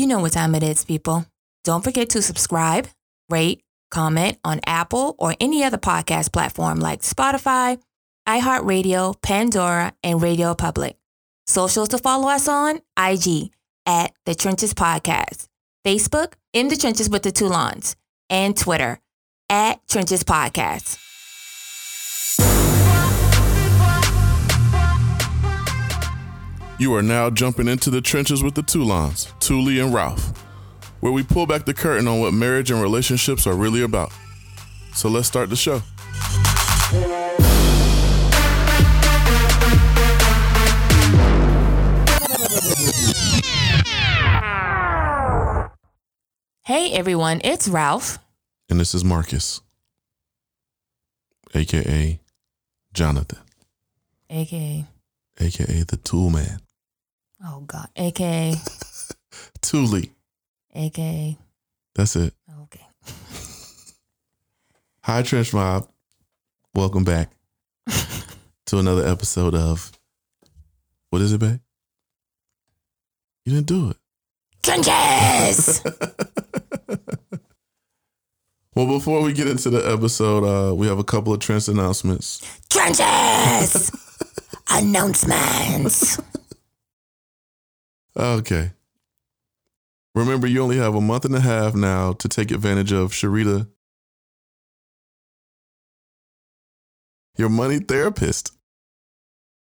You know what time it is, people. Don't forget to subscribe, rate, comment on Apple or any other podcast platform like Spotify, iHeartRadio, Pandora, and Radio Public. Socials to follow us on IG at The Trenches Podcast, Facebook, In the Trenches with the Toulons, and Twitter at Trenches Podcast. You are now jumping into the trenches with the Toulons, Touly and Ralph, where we pull back the curtain on what marriage and relationships are really about. So let's start the show. Hey everyone, it's Ralph. And this is Marcus, aka Jonathan, AKA. aka the Tool Man. Oh God. AKA. Touly. AKA. That's it. Okay. Hi, Trench Mob. Welcome back to another episode of what is it, babe? You didn't do it. Trenches! Well, before we get into the episode, uh, we have a couple of trench announcements. Trenches! Announcements. Okay. Remember, you only have a month and a half now to take advantage of Sharita, your money therapist.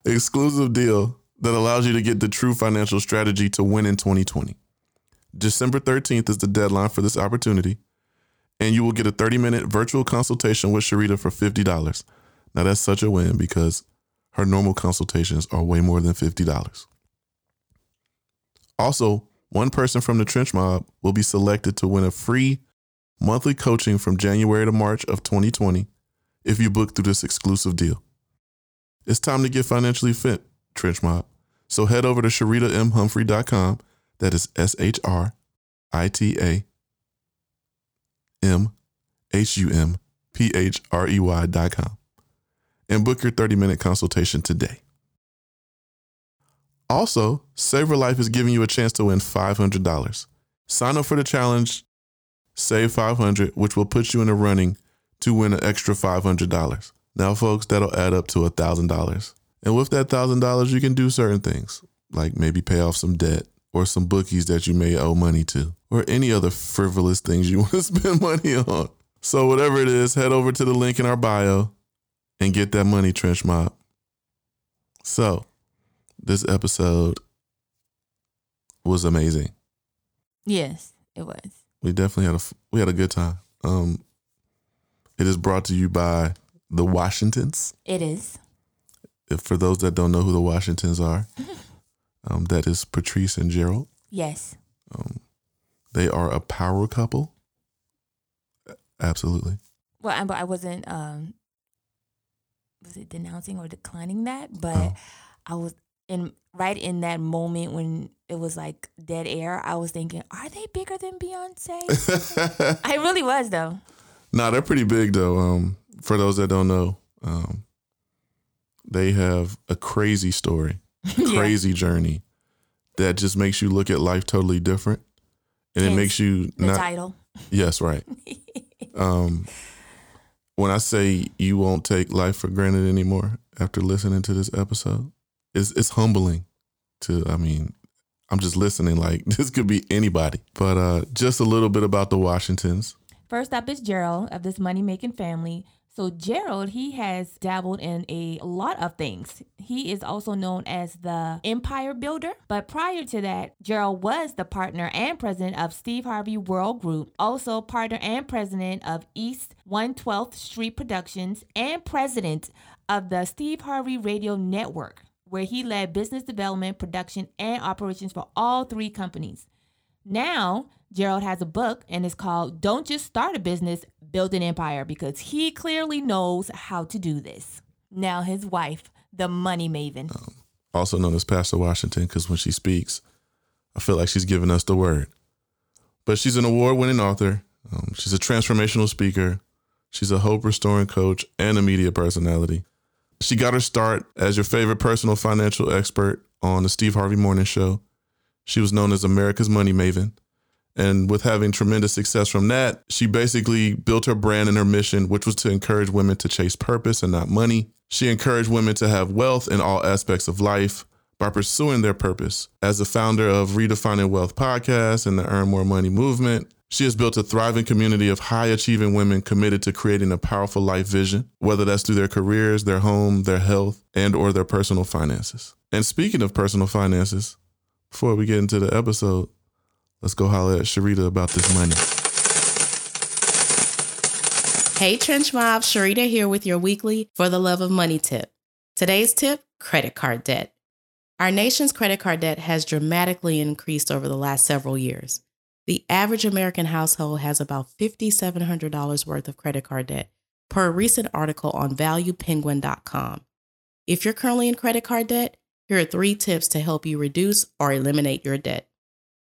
Exclusive deal that allows you to get the true financial strategy to win in 2020. December 13th is the deadline for this opportunity, and you will get a 30 minute virtual consultation with Sharita for $50. Now, that's such a win because her normal consultations are way more than $50. Also, one person from the Trench Mob will be selected to win a free monthly coaching from January to March of 2020 if you book through this exclusive deal. It's time to get financially fit, Trench Mob. So head over to SharitaMHumphrey.com. That is S H R I T A M H U M P H R E Y.com and book your 30 minute consultation today. Also, Saver Life is giving you a chance to win $500. Sign up for the challenge, save 500, which will put you in the running to win an extra $500. Now, folks, that'll add up to $1,000. And with that $1,000, you can do certain things, like maybe pay off some debt or some bookies that you may owe money to, or any other frivolous things you want to spend money on. So, whatever it is, head over to the link in our bio and get that money, Trench Mob. So, this episode was amazing. yes, it was. We definitely had a we had a good time. Um, it is brought to you by the Washingtons. It is. If for those that don't know who the Washingtons are, um, that is Patrice and Gerald. Yes. Um, they are a power couple. Absolutely. Well, I, but I wasn't, um, was it denouncing or declining that? But Oh. I was in right in that moment when it was like dead air. I was thinking, are they bigger than Beyonce? I really was though. No, they're pretty big though. Um, for those that don't know, um, they have a crazy story, Yeah. crazy journey that just makes you look at life totally different, and it makes you The not. title. Yes, right. um, when I say you won't take life for granted anymore after listening to this episode, it's it's humbling. To I mean, I'm just listening like this could be anybody. But uh, just a little bit about the Washingtons. First up is Gerald of this money making family. So Gerald, he has dabbled in a lot of things. He is also known as the empire builder. But prior to that, Gerald was the partner and president of Steve Harvey World Group, also partner and president of East 112th Street Productions, and president of the Steve Harvey Radio Network, where he led business development, production, and operations for all three companies. Now, Gerald has a book and it's called Don't Just Start a Business, Build an Empire because he clearly knows how to do this. Now, his wife, the money maven. also known as Pastor Washington, because when she speaks, I feel like she's giving us the word. But she's an award winning author. Um, she's a transformational speaker. She's a hope restoring coach and a media personality. She got her start as your favorite personal financial expert on the Steve Harvey Morning Show. She was known as America's Money Maven. And with having tremendous success from that, she basically built her brand and her mission, which was to encourage women to chase purpose and not money. She encouraged women to have wealth in all aspects of life by pursuing their purpose. As the founder of Redefining Wealth podcast and the Earn More Money movement, she has built a thriving community of high achieving women committed to creating a powerful life vision, whether that's through their careers, their home, their health, and or their personal finances. And speaking of personal finances, before we get into the episode, let's go holler at Sharita about this money. Hey Trench Mob, Sharita here with your weekly For the Love of Money tip. Today's tip credit card debt. Our nation's credit card debt has dramatically increased over the last several years. The average American household has about $5,700 worth of credit card debt, per a recent article on ValuePenguin.com. If you're currently in credit card debt, here are three tips to help you reduce or eliminate your debt.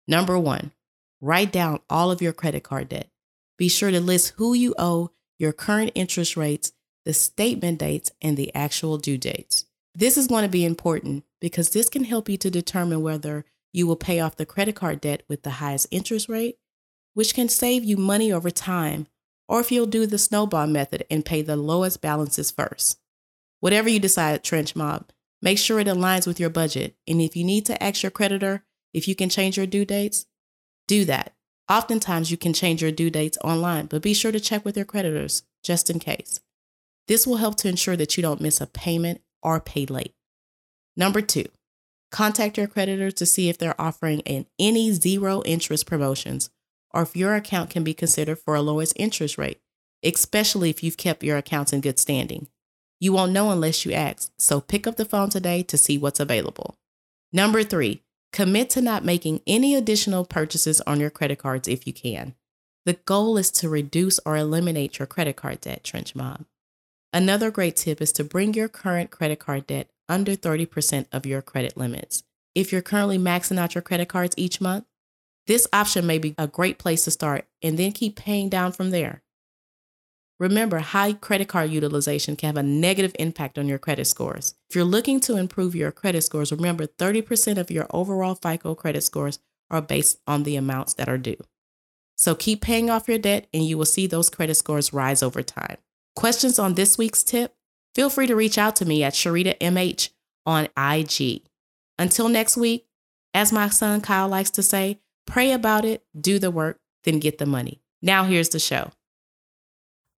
Number one, write down all of your credit card debt. Be sure to list who you owe, your current interest rates, the statement dates, and the actual due dates. This is going to be important because this can help you to determine whether you will pay off the credit card debt with the highest interest rate, which can save you money over time, or if you'll do the snowball method and pay the lowest balances first. Whatever you decide, Trench Mob, make sure it aligns with your budget. And if you need to ask your creditor if you can change your due dates, do that. Oftentimes, you can change your due dates online, but be sure to check with your creditors just in case. This will help to ensure that you don't miss a payment or pay late. Number two, contact your creditors to see if they're offering an, any zero interest promotions or if your account can be considered for a lowest interest rate, especially if you've kept your accounts in good standing. You won't know unless you ask, so pick up the phone today to see what's available. Number three, commit to not making any additional purchases on your credit cards if you can. The goal is to reduce or eliminate your credit card debt, Trench Mob. Another great tip is to bring your current credit card debt under 30% of your credit limits. If you're currently maxing out your credit cards each month, this option may be a great place to start and then keep paying down from there. Remember, high credit card utilization can have a negative impact on your credit scores. If you're looking to improve your credit scores, remember 30% of your overall FICO credit scores are based on the amounts that are due. So keep paying off your debt and you will see those credit scores rise over time. Questions on this week's tip? Feel free to reach out to me at Sharita MH on IG. Until next week, as my son Kyle likes to say, pray about it, do the work, then get the money. Now here's the show.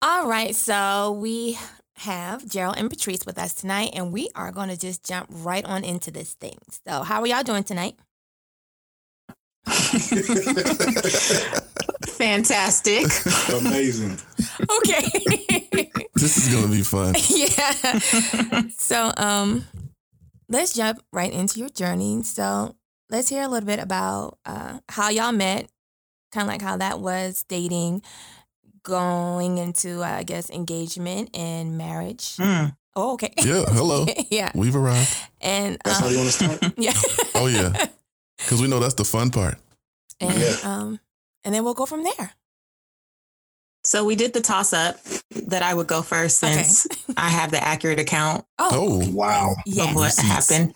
All right, so we have Gerald and Patrice with us tonight, and we are going to just jump right on into this thing. So, how are y'all doing tonight? Fantastic. Amazing. Okay. This is going to be fun. yeah. So, um, let's jump right into your journey. So, let's hear a little bit about uh, how y'all met, kind of like how that was dating, going into, uh, I guess, engagement and marriage. Mm. Oh, okay. Yeah, hello. yeah. We've arrived. And That's how um, you want to start? yeah. Oh, yeah. Because we know that's the fun part. and Yeah. um, and then we'll go from there. So we did the toss up that I would go first Okay. since I have the accurate account Oh, Wow. yeah. of what happened.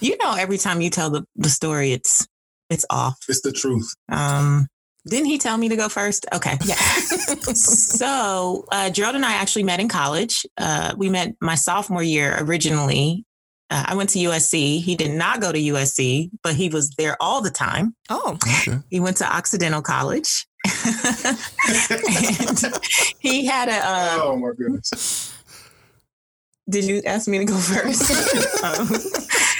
You know, every time you tell the, the story, it's it's off. It's the truth. Um, didn't he tell me to go first? Okay. Yeah. so uh, Gerald and I actually met in college. Uh, we met my sophomore year originally. Uh, I went to USC. He did not go to USC, but he was there all the time. oh, okay. He went to Occidental College. and he had a. Uh, oh my goodness. did you ask me to go first? Um,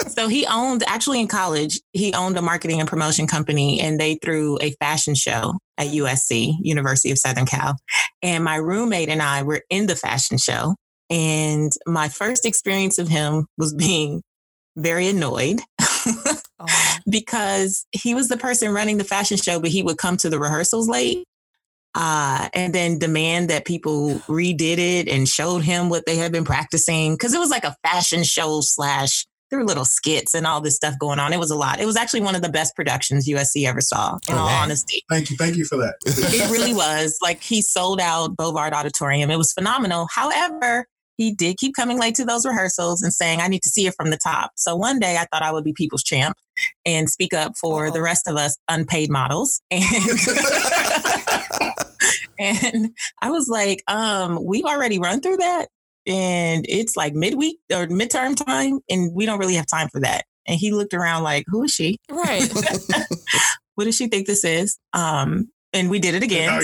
so he owned, actually in college, he owned a marketing and promotion company, and they threw a fashion show at USC, University of Southern Cal. And my roommate and I were in the fashion show. And my first experience of him was being very annoyed oh. because he was the person running the fashion show, but he would come to the rehearsals late. Uh, and then demand that people redid it and showed him what they had been practicing because it was like a fashion show slash there were little skits and all this stuff going on. It was a lot. It was actually one of the best productions USC ever saw, in Oh, all wow. honesty. Thank you. Thank you for that. It really was. Like he sold out Bovard Auditorium. It was phenomenal. However, he did keep coming late to those rehearsals and saying, I need to see it from the top. So one day I thought I would be people's champ and speak up for the rest of us unpaid models. And, and I was like, um, we've already run through that. And it's like midweek or midterm time, and we don't really have time for that. And he looked around like, who is she? Right. what does she think this is? Um, and we did it again. Oh,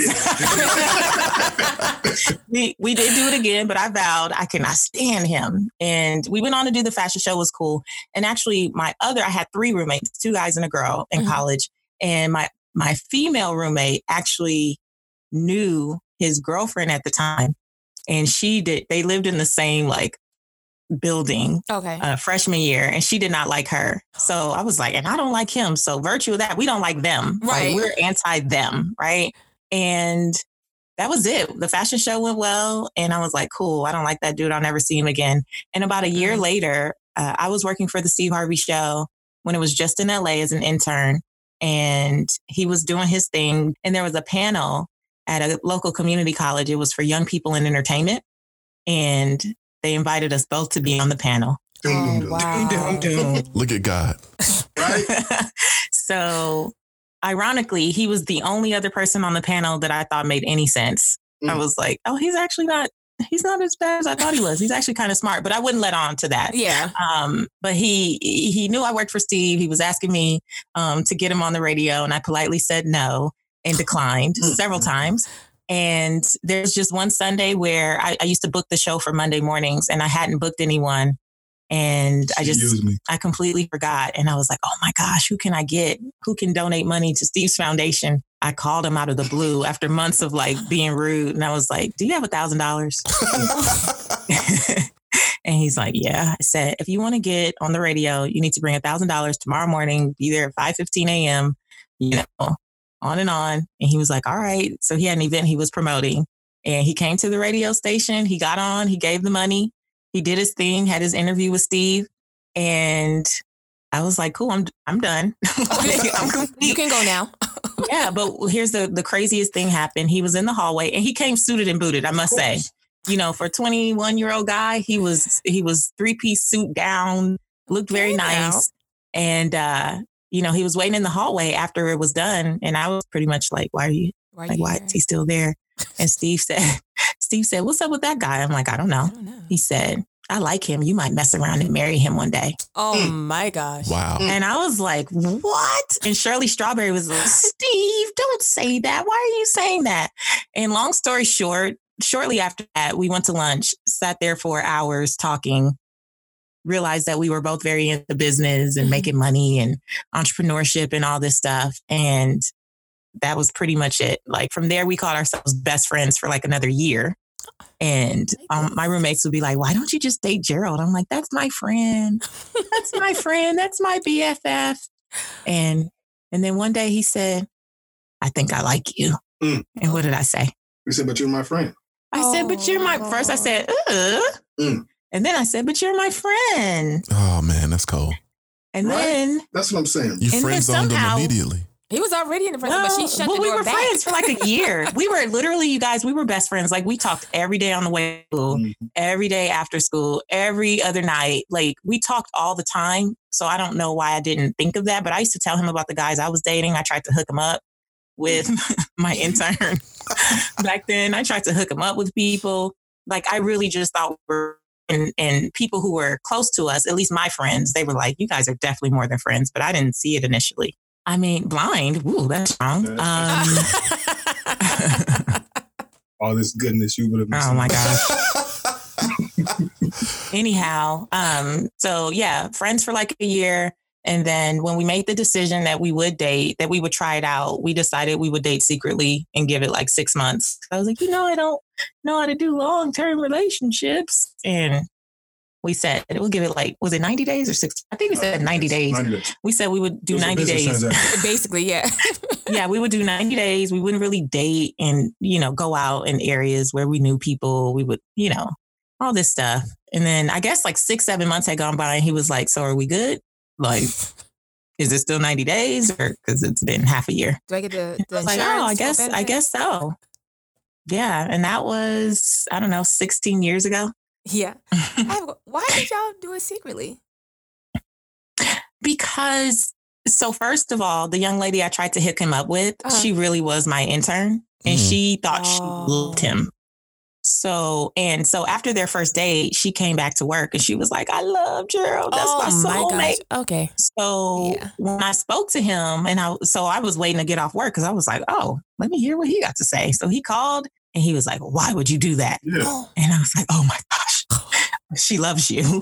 we we did do it again, but I vowed I cannot stand him. And we went on to do the fashion show. Was cool. And actually, my other I had three roommates, two guys and a girl in Mhm. college. And my my female roommate actually knew his girlfriend at the time, and she did. They lived in the same like building Okay. uh, freshman year, and she did not like her. So I was like, and I don't like him. So virtue of that, we don't like them. Like, Right. we're anti them, right? And that was it. The fashion show went well, and I was like, cool. I don't like that dude. I'll never see him again. And about a year Mhm. later, uh, I was working for the Steve Harvey show when it was just in LA as an intern, and he was doing his thing. And there was a panel at a local community college. It was for young people in entertainment, and they invited us both to be on the panel. oh, wow. Doom, doom, Look at God. Right? so, ironically, he was the only other person on the panel that I thought made any sense. I Mm. was like, oh, he's actually not. He's not as bad as I thought he was. He's actually kind of smart, but I wouldn't let on to that. Yeah. Um, but he he knew I worked for Steve. He was asking me um, to get him on the radio, and I politely said no and declined Mm. several times. And there's just one Sunday where I, I used to book the show for Monday mornings, and I hadn't booked anyone, and I just. I completely forgot. And I was like, oh my gosh, who can I get? Who can donate money to Steve's foundation? I called him out of the blue after months of like being rude. And I was like, do you have a thousand dollars? And he's like, yeah. I said, if you want to get on the radio, you need to bring a thousand dollars tomorrow morning, be there at 5 15 a.m., you know, on and on. And he was like, all right. So he had an event he was promoting. And he came to the radio station. He got on, he gave the money, he did his thing, had his interview with Steve. And I was like, cool, I'm I'm done. I'm complete. You can go now. yeah, but here's the the craziest thing happened. He was in the hallway and he came suited and booted, I must say. You know, for a 21 year old guy, he was he was three piece suit down, looked very nice, and uh, you know, he was waiting in the hallway after it was done, and I was pretty much like, "Why are you Why like? you Why here? is he still there?" And Steve said, "Steve said, what's up with that guy?" I'm like, "I don't know." I don't know. He said, "I like him. You might mess around and marry him one day." Oh mm. my gosh. Wow. And I was like, what? And Shirley Strawberry was like, Steve, don't say that. Why are you saying that? And long story short, shortly after that, we went to lunch, sat there for hours talking, realized that we were both very into business and Mhm. making money and entrepreneurship and all this stuff. And that was pretty much it. Like from there, we called ourselves best friends for like another year. And um, my roommates would be like, why don't you just date Gerald? I'm like, that's my friend that's my friend. That's my BFF. And and then one day he said, I think I like you. Mm. And what did I say? You said, but you're my friend. I said, but you're my first I said, uh. Mm. And then I said, but you're my friend. Oh man, that's cold. And Right. then That's what I'm saying. You friend zoned them somehow- immediately. He was already in the friend, but she shut well, the we door were back. friends for like a year. we were literally, you guys, we were best friends. Like we talked every day on the way to school, Mhm. every day after school, every other night. Like we talked all the time. So I don't know why I didn't think of that, but I used to tell him about the guys I was dating. I tried to hook him up with my intern back then. I tried to hook him up with people. Like I really just thought we were and, and people who were close to us, at least my friends, they were like, you guys are definitely more than friends, but I didn't see it initially. I mean, blind. Ooh, that's strong. Um, All this goodness you would have oh my gosh. anyhow um so yeah friends for like a year and then when we made the decision that we would date that we would try it out we decided we would date secretly and give it like six months i was like you know i don't know how to do long-term relationships and we said we'll give it like was it 90 days or six i think we said 90 days 90 days. we said we would do It was a 90 days. Basically, yeah. yeah, we would do 90 days. We wouldn't really date and, you know, go out in areas where we knew people. We would, you know, all this stuff. And then I guess like six, seven months had gone by and he was like, So are we good? Like, is it still 90 days or because it's been half a year? Do I get the, the I like, Oh, I guess, I guess so. Yeah. And that was, I don't know, 16 years ago. Yeah. Have why did y'all do it secretly? because so first of all, the young lady I tried to hook him up with, Uh-huh. she really was my intern and Mhm. she thought she Oh. loved him. So and so after their first date, she came back to work and she was like, I love Gerald. That's my oh soulmate. Okay. So Yeah. when I spoke to him and I so I was waiting to get off work because I was like, oh, let me hear what he got to say. So he called and he was like, Why would you do that? Yeah. Oh. And I was like, Oh my gosh, she loves you.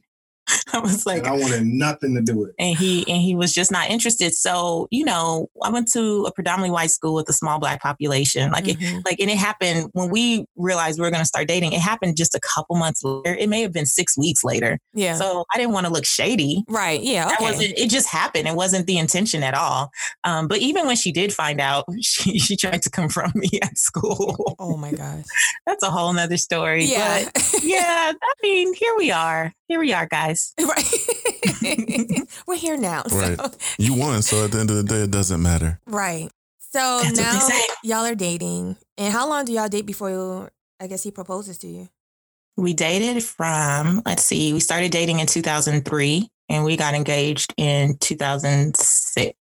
Continue on. I was like, and I wanted nothing to do with it. and he and he was just not interested. So you know, I went to a predominantly white school with a small black population. Like it, Mhm. like and it happened when we realized we were going to start dating. It happened just a couple months later. It may have been six weeks later. Yeah. So I didn't want to look shady. right. Yeah. That Okay. wasn't. It just happened. It wasn't the intention at all. Um, but even when she did find out, she she tried to confront me at school. oh my gosh. That's a whole nother story. Yeah. But yeah. I mean, here we are. Here we are, guys. right. We're here now. so- Right. You won, so at the end of the day, it doesn't matter. Right. So That's now y'all are dating. And how long do y'all date before you, I guess he proposes to you? We dated from, let's see, we started dating in 2003 and we got engaged in 2006.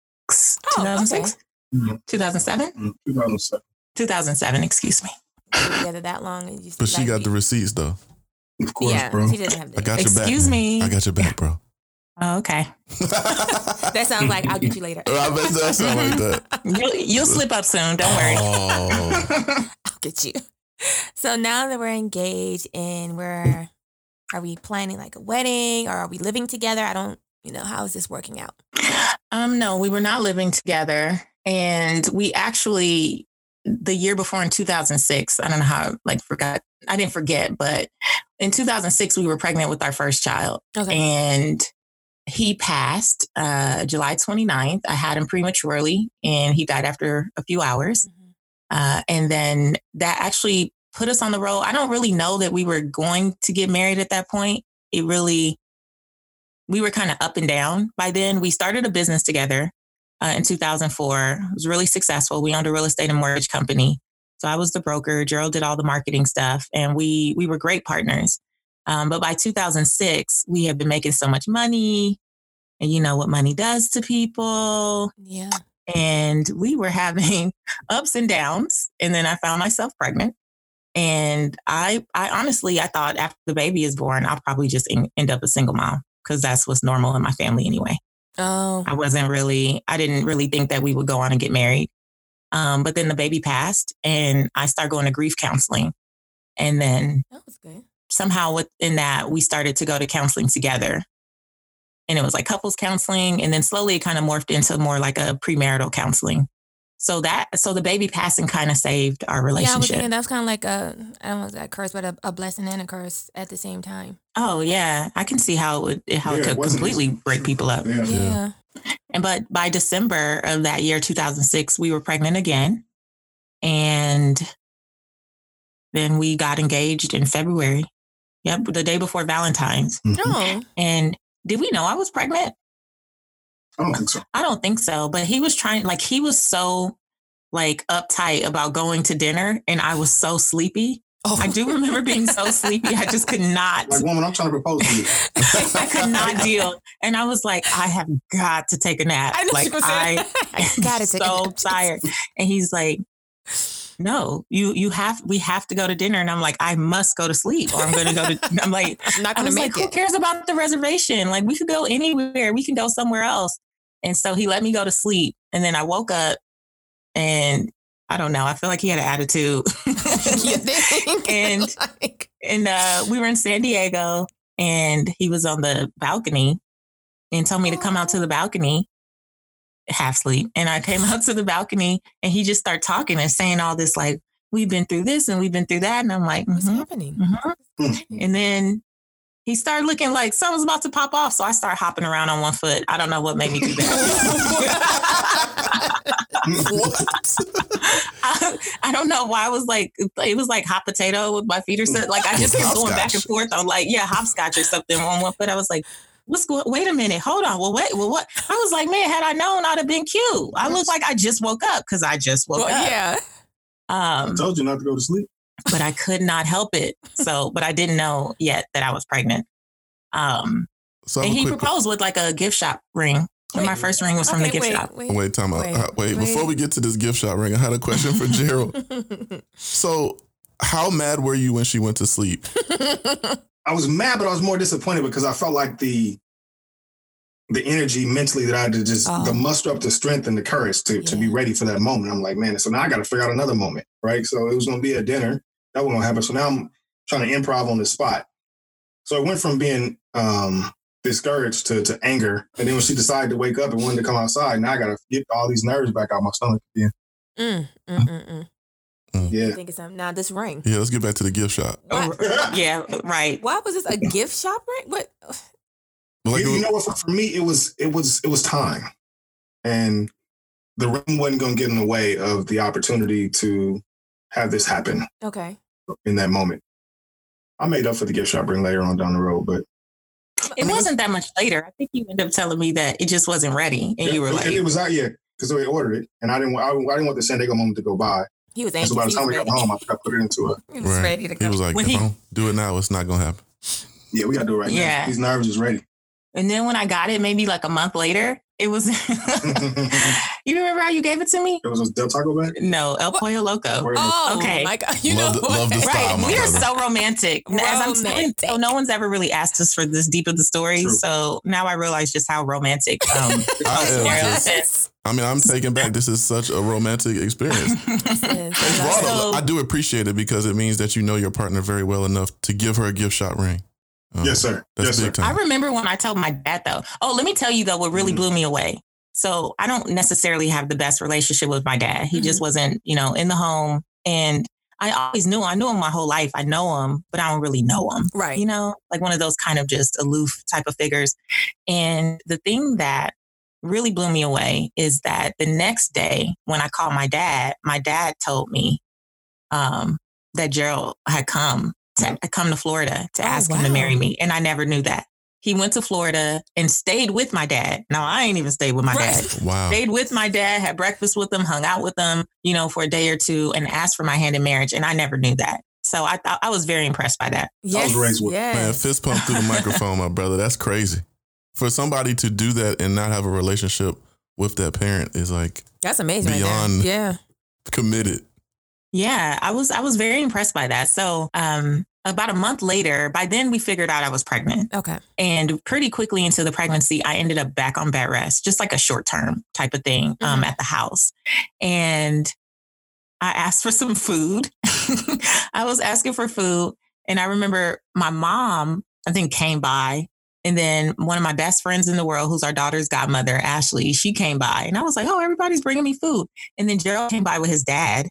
Oh, 2006? Mhm. 2007? Mm, 2007. 2007, excuse me. Together that long and you But she got the receipts though. Of course, Yeah, bro. she doesn't have I the got your back. Excuse man. me. I got your back, bro. Oh, okay. That sounds like I'll get you later. I bet that sound like that. You'll, you'll slip up soon. Don't worry. Oh. I'll get you. So now that we're engaged and we're, are we planning like a wedding or are we living together? I don't, you know, how is this working out? Um, no, we were not living together. And we actually, the year before in 2006, I don't know how, like, forgot, I didn't forget, but in 2006, we were pregnant with our first child. Okay. and he passed uh, July 29th. I had him prematurely, and he died after a few hours. Mhm. Uh, and then that actually put us on the road. I don't really know that we were going to get married at that point. It really, we were kind of up and down by then. We started a business together uh, in 2004. It was really successful. We owned a real estate and mortgage company. So I was the broker. Gerald did all the marketing stuff, and we we were great partners. Um, but by 2006, we had been making so much money, and you know what money does to people. Yeah. And we were having ups and downs. And then I found myself pregnant. And I, I honestly, I thought after the baby is born, I'll probably just en- end up a single mom because that's what's normal in my family anyway. Oh. I wasn't really, I didn't really think that we would go on and get married. Um, but then the baby passed, and I started going to grief counseling. And then That was good. somehow within that we started to go to counseling together and it was like couples counseling and then slowly it kind of morphed into more like a premarital counseling so that so the baby passing kind of saved our relationship. Yeah, I was thinking that's kind of like a, I don't know, a curse, but a, a blessing and a curse at the same time. oh yeah i can see how it would how Yeah, it it could wasn't completely easy. break people up Yeah. Yeah. and but by december of that year 2006 we were pregnant again and then we got engaged in february yep the day before valentine's Mhm. And did we know i was pregnant I don't think so. I don't think so, but he was trying like he was so like uptight about going to dinner and I was so sleepy. Oh. I do remember being so sleepy. I just could not Like, woman, I'm trying to propose to you. I could not deal. And I was like, I have got to take a nap. I know like she was I saying. I gotta take a so nap. tired. And he's like, No, you you have we have to go to dinner. And I'm like, I must go to sleep or I'm gonna go to I'm like, I'm not gonna was make like, it. who cares about the reservation? Like, we could go anywhere. We can go somewhere else. And so he let me go to sleep. And then I woke up and I don't know. I feel like he had an attitude. And- Like- and uh, we were in San Diego and he was on the balcony and told me to come out to the balcony half sleep. And I came out to the balcony and he just started talking and saying all this like, we've been through this and we've been through that. And I'm like, What's mhm, happening? mhm. And then he started looking like something's about to pop off. So I started hopping around on one foot. I don't know what made me do that. what? I, I don't know why I was like, it was like hot potato with my feet or something. Like I just kept going back and forth. I'm like, yeah, hopscotch or something on one foot. I was like, what's going, wait a minute, hold on. Well, wait, well, what? I was like, man, had I known, I'd have been cute. I look like I just woke up because I just woke Well, up. yeah. I Um, told you not to go to sleep. But I could not help it. So, but I didn't know yet that I was pregnant. Um, So and he quick proposed with like a gift shop ring. And my first ring was from the gift wait, shop. Wait, Wait, time out. Wait, Uh, Wait, before we get to this gift shop ring, I had a question for Gerald. So, how mad were you when she went to sleep? I was mad, but I was more disappointed because I felt like the the energy mentally that I had to just Oh. the muster up the strength and the courage to, to be ready for that moment. I'm like, man, so now I got to figure out another moment, right? So it was going to be a dinner that wasn't going to happen. So now I'm trying to improv on the spot. So it went from being um, discouraged to, to anger, and then when she decided to wake up and wanted to come outside, now I got to get all these nerves back out my stomach again. Mm, mm, mm, mm. Yeah. Think of something. Now this ring. Yeah, let's get back to the gift shop. What? Yeah, right. Why was this a gift shop ring? What? Like, you, you know what? For, for me, it was it was it was time, and the ring wasn't going to get in the way of the opportunity to have this happen Okay. in that moment. I made up for the gift shop ring later on down the road, but It wasn't that much later. I think you ended up telling me that it just wasn't ready, and you were it, like, it was out yet because they ordered it, and I didn't want I, I didn't want the San Diego moment to go by. He was And anxious. so by the time we got ready. home, I I put it into a He was Right. ready to go. he was like, When if he- I don't do it now, it's not gonna happen. yeah. We got to do it right Yeah. now. These nerves is ready. And then when I got it, maybe like a month later, it was. you remember how you gave it to me? It was a Del Taco bag. No, El Pollo Loco. Oh, Okay. my God. You Love know the- love the style, Right, my we are so romantic. As I'm saying, Romantic. so no one's ever really asked us for this deep of the story. True. So now I realize just how romantic. Um, I am Yes. just, I mean, I'm taken back. This is such a romantic experience. Yes, yes. So- I do appreciate it because it means that you know your partner very well enough to give her a gift shop ring. Um, yes, sir. That's yes, sir. big I remember when I told my dad though. Oh, let me tell you though, what really Mhm. blew me away. So I don't necessarily have the best relationship with my dad. He Mm-hmm. just wasn't, you know, in the home. And I always knew I knew him my whole life. I know him, but I don't really know him. Right. You know, like one of those kind of just aloof type of figures. And the thing that really blew me away is that the next day when I called my dad, my dad told me um, that Gerald had come to come to Florida to Oh, ask him to marry me, and I never knew that. He went to Florida and stayed with my dad. Now I ain't even stayed with my Right. dad. Wow. Stayed with my dad, had breakfast with him, hung out with him, you know, for a day or two, and asked for my hand in marriage, and I never knew that. So I thought I was very impressed by that. Yes. raised with- yes. Man, fist pump through the microphone, my brother. That's crazy. For somebody to do that and not have a relationship with that parent is like That's amazing. right. Beyond- Yeah. committed. Yeah, I was I was very impressed by that. So um about a month later, by then we figured out I was pregnant. Okay. And pretty quickly into the pregnancy, I ended up back on bed rest, just like a short term type of thing um, Mhm. at the house. And I asked for some food. I was asking for food. And I remember my mom, I think, came by. And then one of my best friends in the world, who's our daughter's godmother, Ashley, she came by. And I was like, oh, everybody's bringing me food. And then Gerald came by with his dad,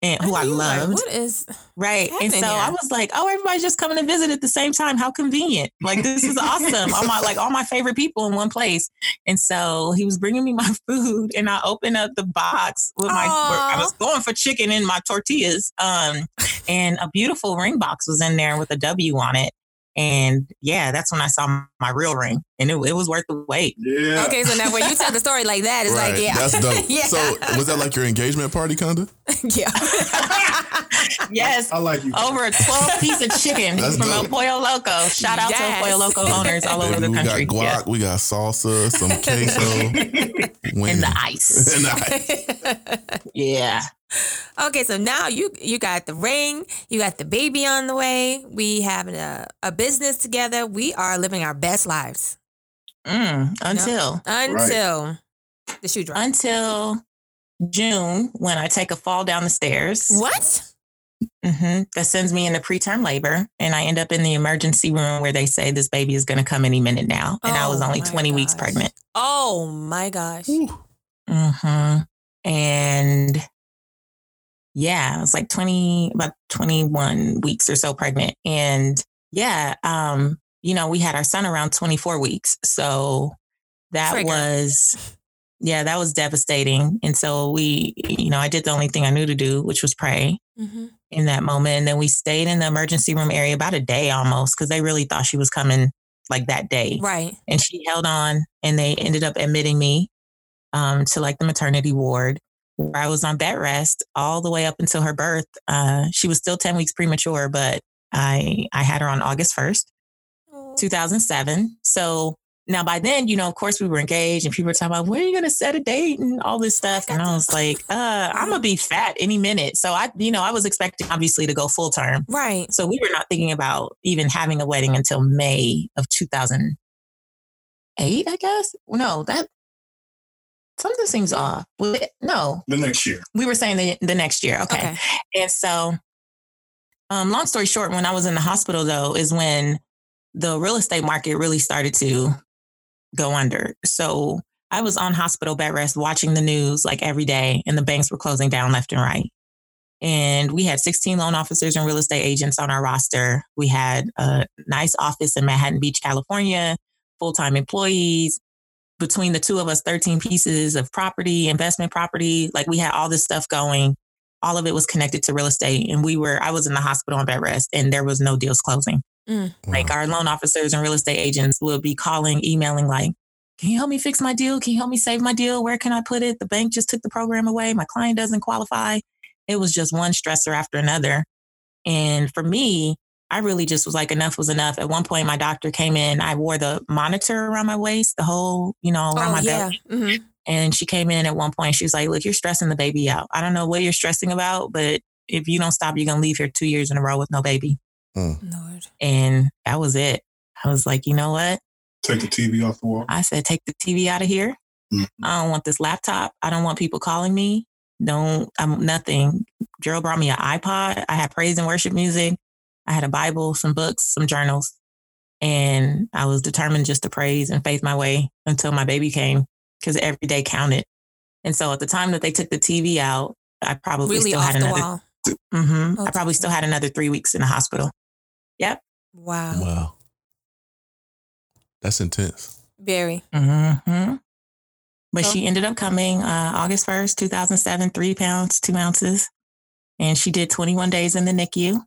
and who I like, loved. what is? Right. And so I was like, oh, everybody's just coming to visit at the same time. How convenient. Like, this is awesome. all my, like, all my favorite people in one place. And so he was bringing me my food and I opened up the box with my, I was going for chicken in my tortillas. Um, and a beautiful ring box was in there with a W on it. And yeah, that's when I saw my real ring and it, it was worth the wait. Yeah. Okay, so now when you tell the story like that, it's right. like, yeah. That's dope. yeah. So was that like your engagement party, kinda? yeah. yes. I like you. Over a 12 piece of chicken That's from dope. El Pollo Loco. Shout out Yes. to El Pollo Loco owners all over Baby, the we country. got guac, Yeah. we got salsa, some queso, and the ice. And the- ice. Yeah. Okay, so now you you got the ring, you got the baby on the way. We having a, a business together. We are living our best lives Mm, until until the shoe drop. until June when I take a fall down the stairs. what? hmm That sends me into preterm labor, and I end up in the emergency room where they say this baby is going to come any minute now, and I was Oh only my 20 weeks pregnant. Oh my gosh. hmm And yeah, I was like 20, about 21 weeks or so pregnant. And yeah, um, you know, we had our son around 24 weeks. So that Trigger. was, yeah, that was devastating. And so we, you know, I did the only thing I knew to do, which was pray hmm in that moment. And then we stayed in the emergency room area about a day almost because they really thought she was coming like that day Right. and she held on and they ended up admitting me um, to like the maternity ward where I was on bed rest all the way up until her birth. Uh, she was still 10 weeks premature, but I, I had her on August 1st, 2007. So now by then, you know, of course we were engaged and people were talking about when are you going to set a date and all this stuff. And I was like, uh, I'm going to be fat any minute. So I, you know, I was expecting obviously to go full term. Right. So we were not thinking about even having a wedding until May of 2008, I guess. No, that something seems off. No, the next year. We were saying the, the next year. Okay. okay. And so, um, long story short, when I was in the hospital though, is when the real estate market really started to go under. So I was on hospital bed rest watching the news like every day, and the banks were closing down left and right. And we had 16 loan officers and real estate agents on our roster. We had a nice office in Manhattan Beach, California, full time employees. Between the two of us, 13 pieces of property, investment property. Like we had all this stuff going. All of it was connected to real estate. And we were, I was in the hospital on bed rest, and there was no deals closing. Mm. Like our loan officers and real estate agents will be calling, emailing, like, can you help me fix my deal? Can you help me save my deal? Where can I put it? The bank just took the program away. My client doesn't qualify. It was just one stressor after another. And for me, I really just was like, enough was enough. At one point, my doctor came in. I wore the monitor around my waist, the whole, you know, around oh, my yeah. belly. Mm-hmm. And she came in at one point. She was like, look, you're stressing the baby out. I don't know what you're stressing about, but if you don't stop, you're going to leave here two years in a row with no baby. Mm. Lord. And that was it. I was like, you know what? Take the TV off the wall. I said, take the TV out of here. Mm. I don't want this laptop. I don't want people calling me. Don't, I'm nothing. Gerald brought me an iPod. I had praise and worship music. I had a Bible, some books, some journals. And I was determined just to praise and faith my way until my baby came because every day counted. And so at the time that they took the TV out, I probably really still had another. Mm-hmm, oh, I probably still had another three weeks in the hospital. Yep. Wow. Wow. That's intense. Very. Mm-hmm. But she ended up coming uh, August 1st, 2007, three pounds, two ounces. And she did 21 days in the NICU.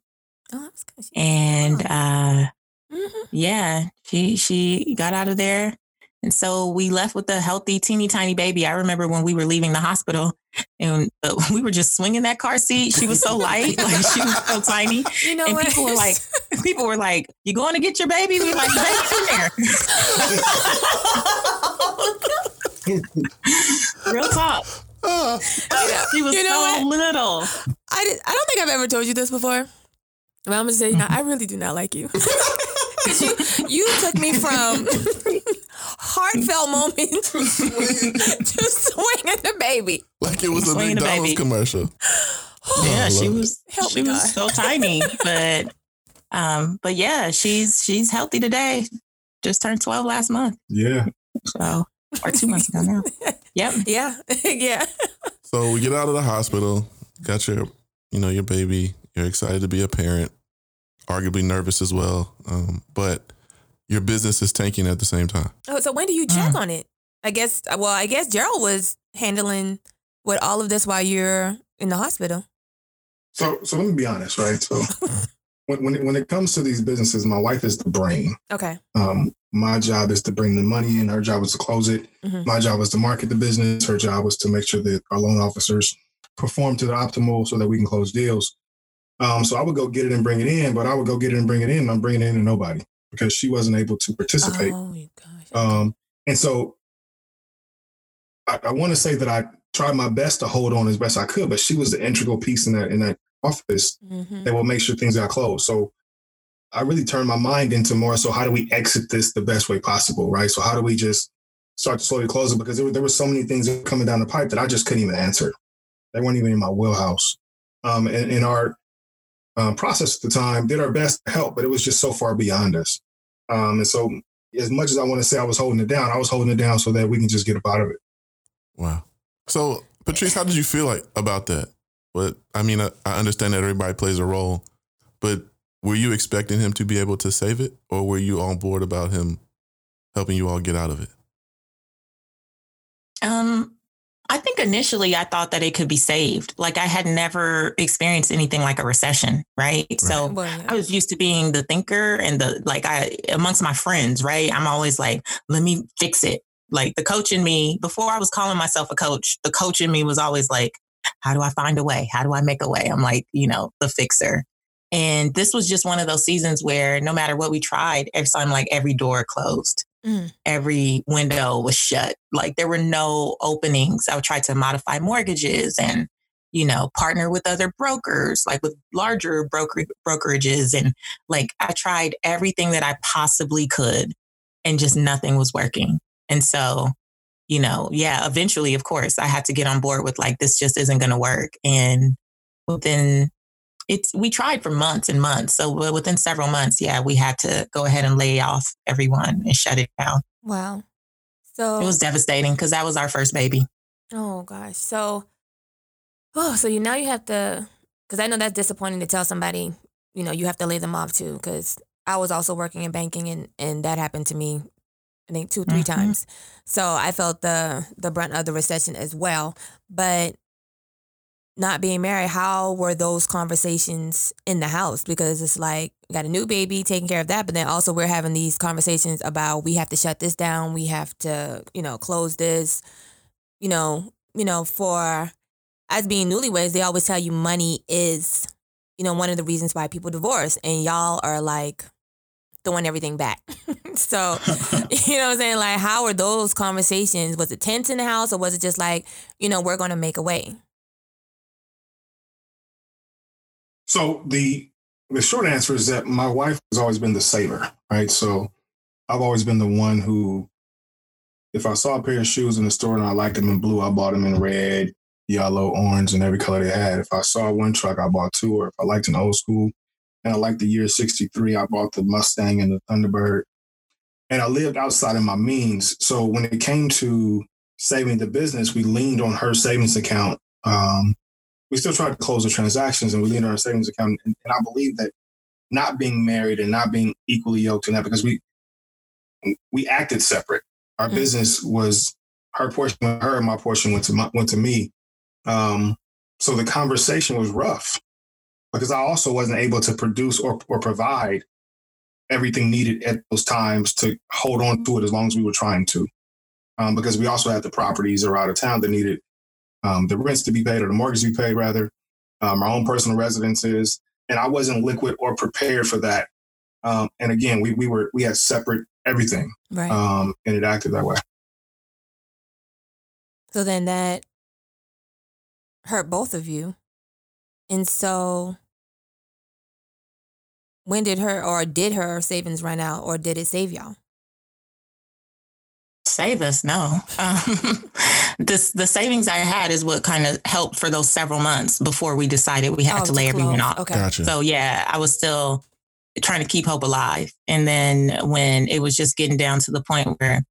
Oh, good. And uh, mm-hmm. yeah, she she got out of there and so we left with a healthy, teeny tiny baby. I remember when we were leaving the hospital and uh, we were just swinging that car seat. She was so light, like she was so tiny. You know and what? people were like, people were like, "You going to get your baby?" We were like, "Baby's in there." Real talk. Uh, she was you know so what? little. I did, I don't think I've ever told you this before. But I'm gonna say, I really do not like you. you, you took me from heartfelt moment to swinging the baby. Like it was a McDonald's commercial. yeah, she was Help she was so tiny, but um, but yeah, she's she's healthy today. Just turned twelve last month. Yeah. So or two months ago now. Yep. Yeah. yeah. So we get out of the hospital, got your, you know, your baby. You're excited to be a parent, arguably nervous as well. Um, but your business is tanking at the same time. Oh, so when do you check mm. on it? I guess. Well, I guess Gerald was handling with all of this while you're in the hospital. So, so let me be honest, right? So, when when it, when it comes to these businesses, my wife is the brain. Okay. Um, my job is to bring the money in. Her job is to close it. Mm-hmm. My job is to market the business. Her job was to make sure that our loan officers perform to the optimal so that we can close deals. Um, so I would go get it and bring it in, but I would go get it and bring it in. And I'm bringing it in to nobody because she wasn't able to participate. Oh, gosh. Um, and so I, I want to say that I tried my best to hold on as best I could, but she was the integral piece in that in that office mm-hmm. that will make sure things got closed. So I really turned my mind into more so how do we exit this the best way possible, right? So how do we just start to slowly close it because there were, there were so many things coming down the pipe that I just couldn't even answer. They weren't even in my wheelhouse. Um, and, and our um, process at the time did our best to help, but it was just so far beyond us. Um, and so, as much as I want to say I was holding it down, I was holding it down so that we can just get up out of it. Wow. So, Patrice, how did you feel like about that? But I mean, I, I understand that everybody plays a role, but were you expecting him to be able to save it, or were you on board about him helping you all get out of it? Um, I think initially I thought that it could be saved. Like I had never experienced anything like a recession, right? right. So well, yeah. I was used to being the thinker and the like I amongst my friends, right? I'm always like, let me fix it. Like the coach in me, before I was calling myself a coach, the coach in me was always like, how do I find a way? How do I make a way? I'm like, you know, the fixer. And this was just one of those seasons where no matter what we tried, every time like every door closed, Mm. every window was shut. Like there were no openings. I would try to modify mortgages and, you know, partner with other brokers, like with larger broker brokerages. And like I tried everything that I possibly could and just nothing was working. And so, you know, yeah, eventually, of course, I had to get on board with like, this just isn't going to work. And within it's we tried for months and months. So within several months, yeah, we had to go ahead and lay off everyone and shut it down. Wow. So It was devastating because that was our first baby. Oh gosh. So oh, so you now you have to because I know that's disappointing to tell somebody, you know, you have to lay them off too. Because I was also working in banking and and that happened to me, I think two three Mhm. times. So I felt the the brunt of the recession as well. But not being married, how were those conversations in the house? Because it's like got a new baby, taking care of that, but then also we're having these conversations about we have to shut this down, we have to, you know, close this, you know, you know, for as being newlyweds, they always tell you money is, you know, one of the reasons why people divorce. And y'all are like throwing everything back. so, you know what I'm saying? Like, how are those conversations? Was it tense in the house or was it just like, you know, we're going to make a way? So the the short answer is that my wife has always been the saver, right? So I've always been the one who, if I saw a pair of shoes in the store and I liked them in blue, I bought them in red, yellow, orange, and every color they had. If I saw one truck, I bought two. Or if I liked an old school and I liked the year '63, I bought the Mustang and the Thunderbird. And I lived outside of my means. So when it came to saving the business, we leaned on her savings account. Um, we still tried to close the transactions and we leaned on our savings account. And, and I believe that not being married and not being equally yoked in that because we we acted separate. Our Mm. business was her portion went her, and my portion went to my, went to me. Um, so the conversation was rough because I also wasn't able to produce or, or provide everything needed at those times to hold on to it as long as we were trying to. Um, because we also had the properties that are out of town that needed um, the rents to be paid or the mortgage to be paid rather, um, our own personal residences. And I wasn't liquid or prepared for that. Um, and again, we, we were, we had separate everything. Right. Um, and it acted that way. So then that hurt both of you. And so when did her or did her savings run out or did it save y'all? Save us, no. Um, this the savings I had is what kind of helped for those several months before we decided we had Oh, to lay everyone close. off. Okay. Gotcha. So yeah, I was still trying to keep hope alive. And then when it was just getting down to the point where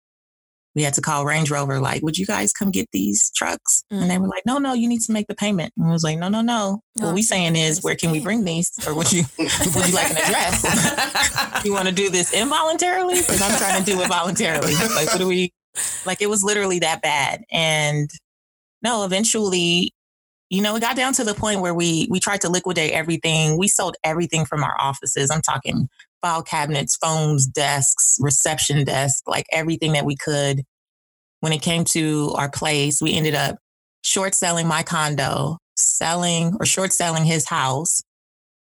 we had to call Range Rover, like, would you guys come get these trucks? Mm. And they were like, no, no, you need to make the payment. And I was like, no, no, no. No, what we saying is, where can we bring these? Or would you would you like an address? you want to do this involuntarily? Because I'm trying to do it voluntarily. Like, what do we? Like, it was literally that bad. And no, eventually, you know, it got down to the point where we we tried to liquidate everything. We sold everything from our offices. I'm talking file cabinets, phones, desks, reception desk, like everything that we could. When it came to our place, we ended up short selling my condo, selling or short selling his house,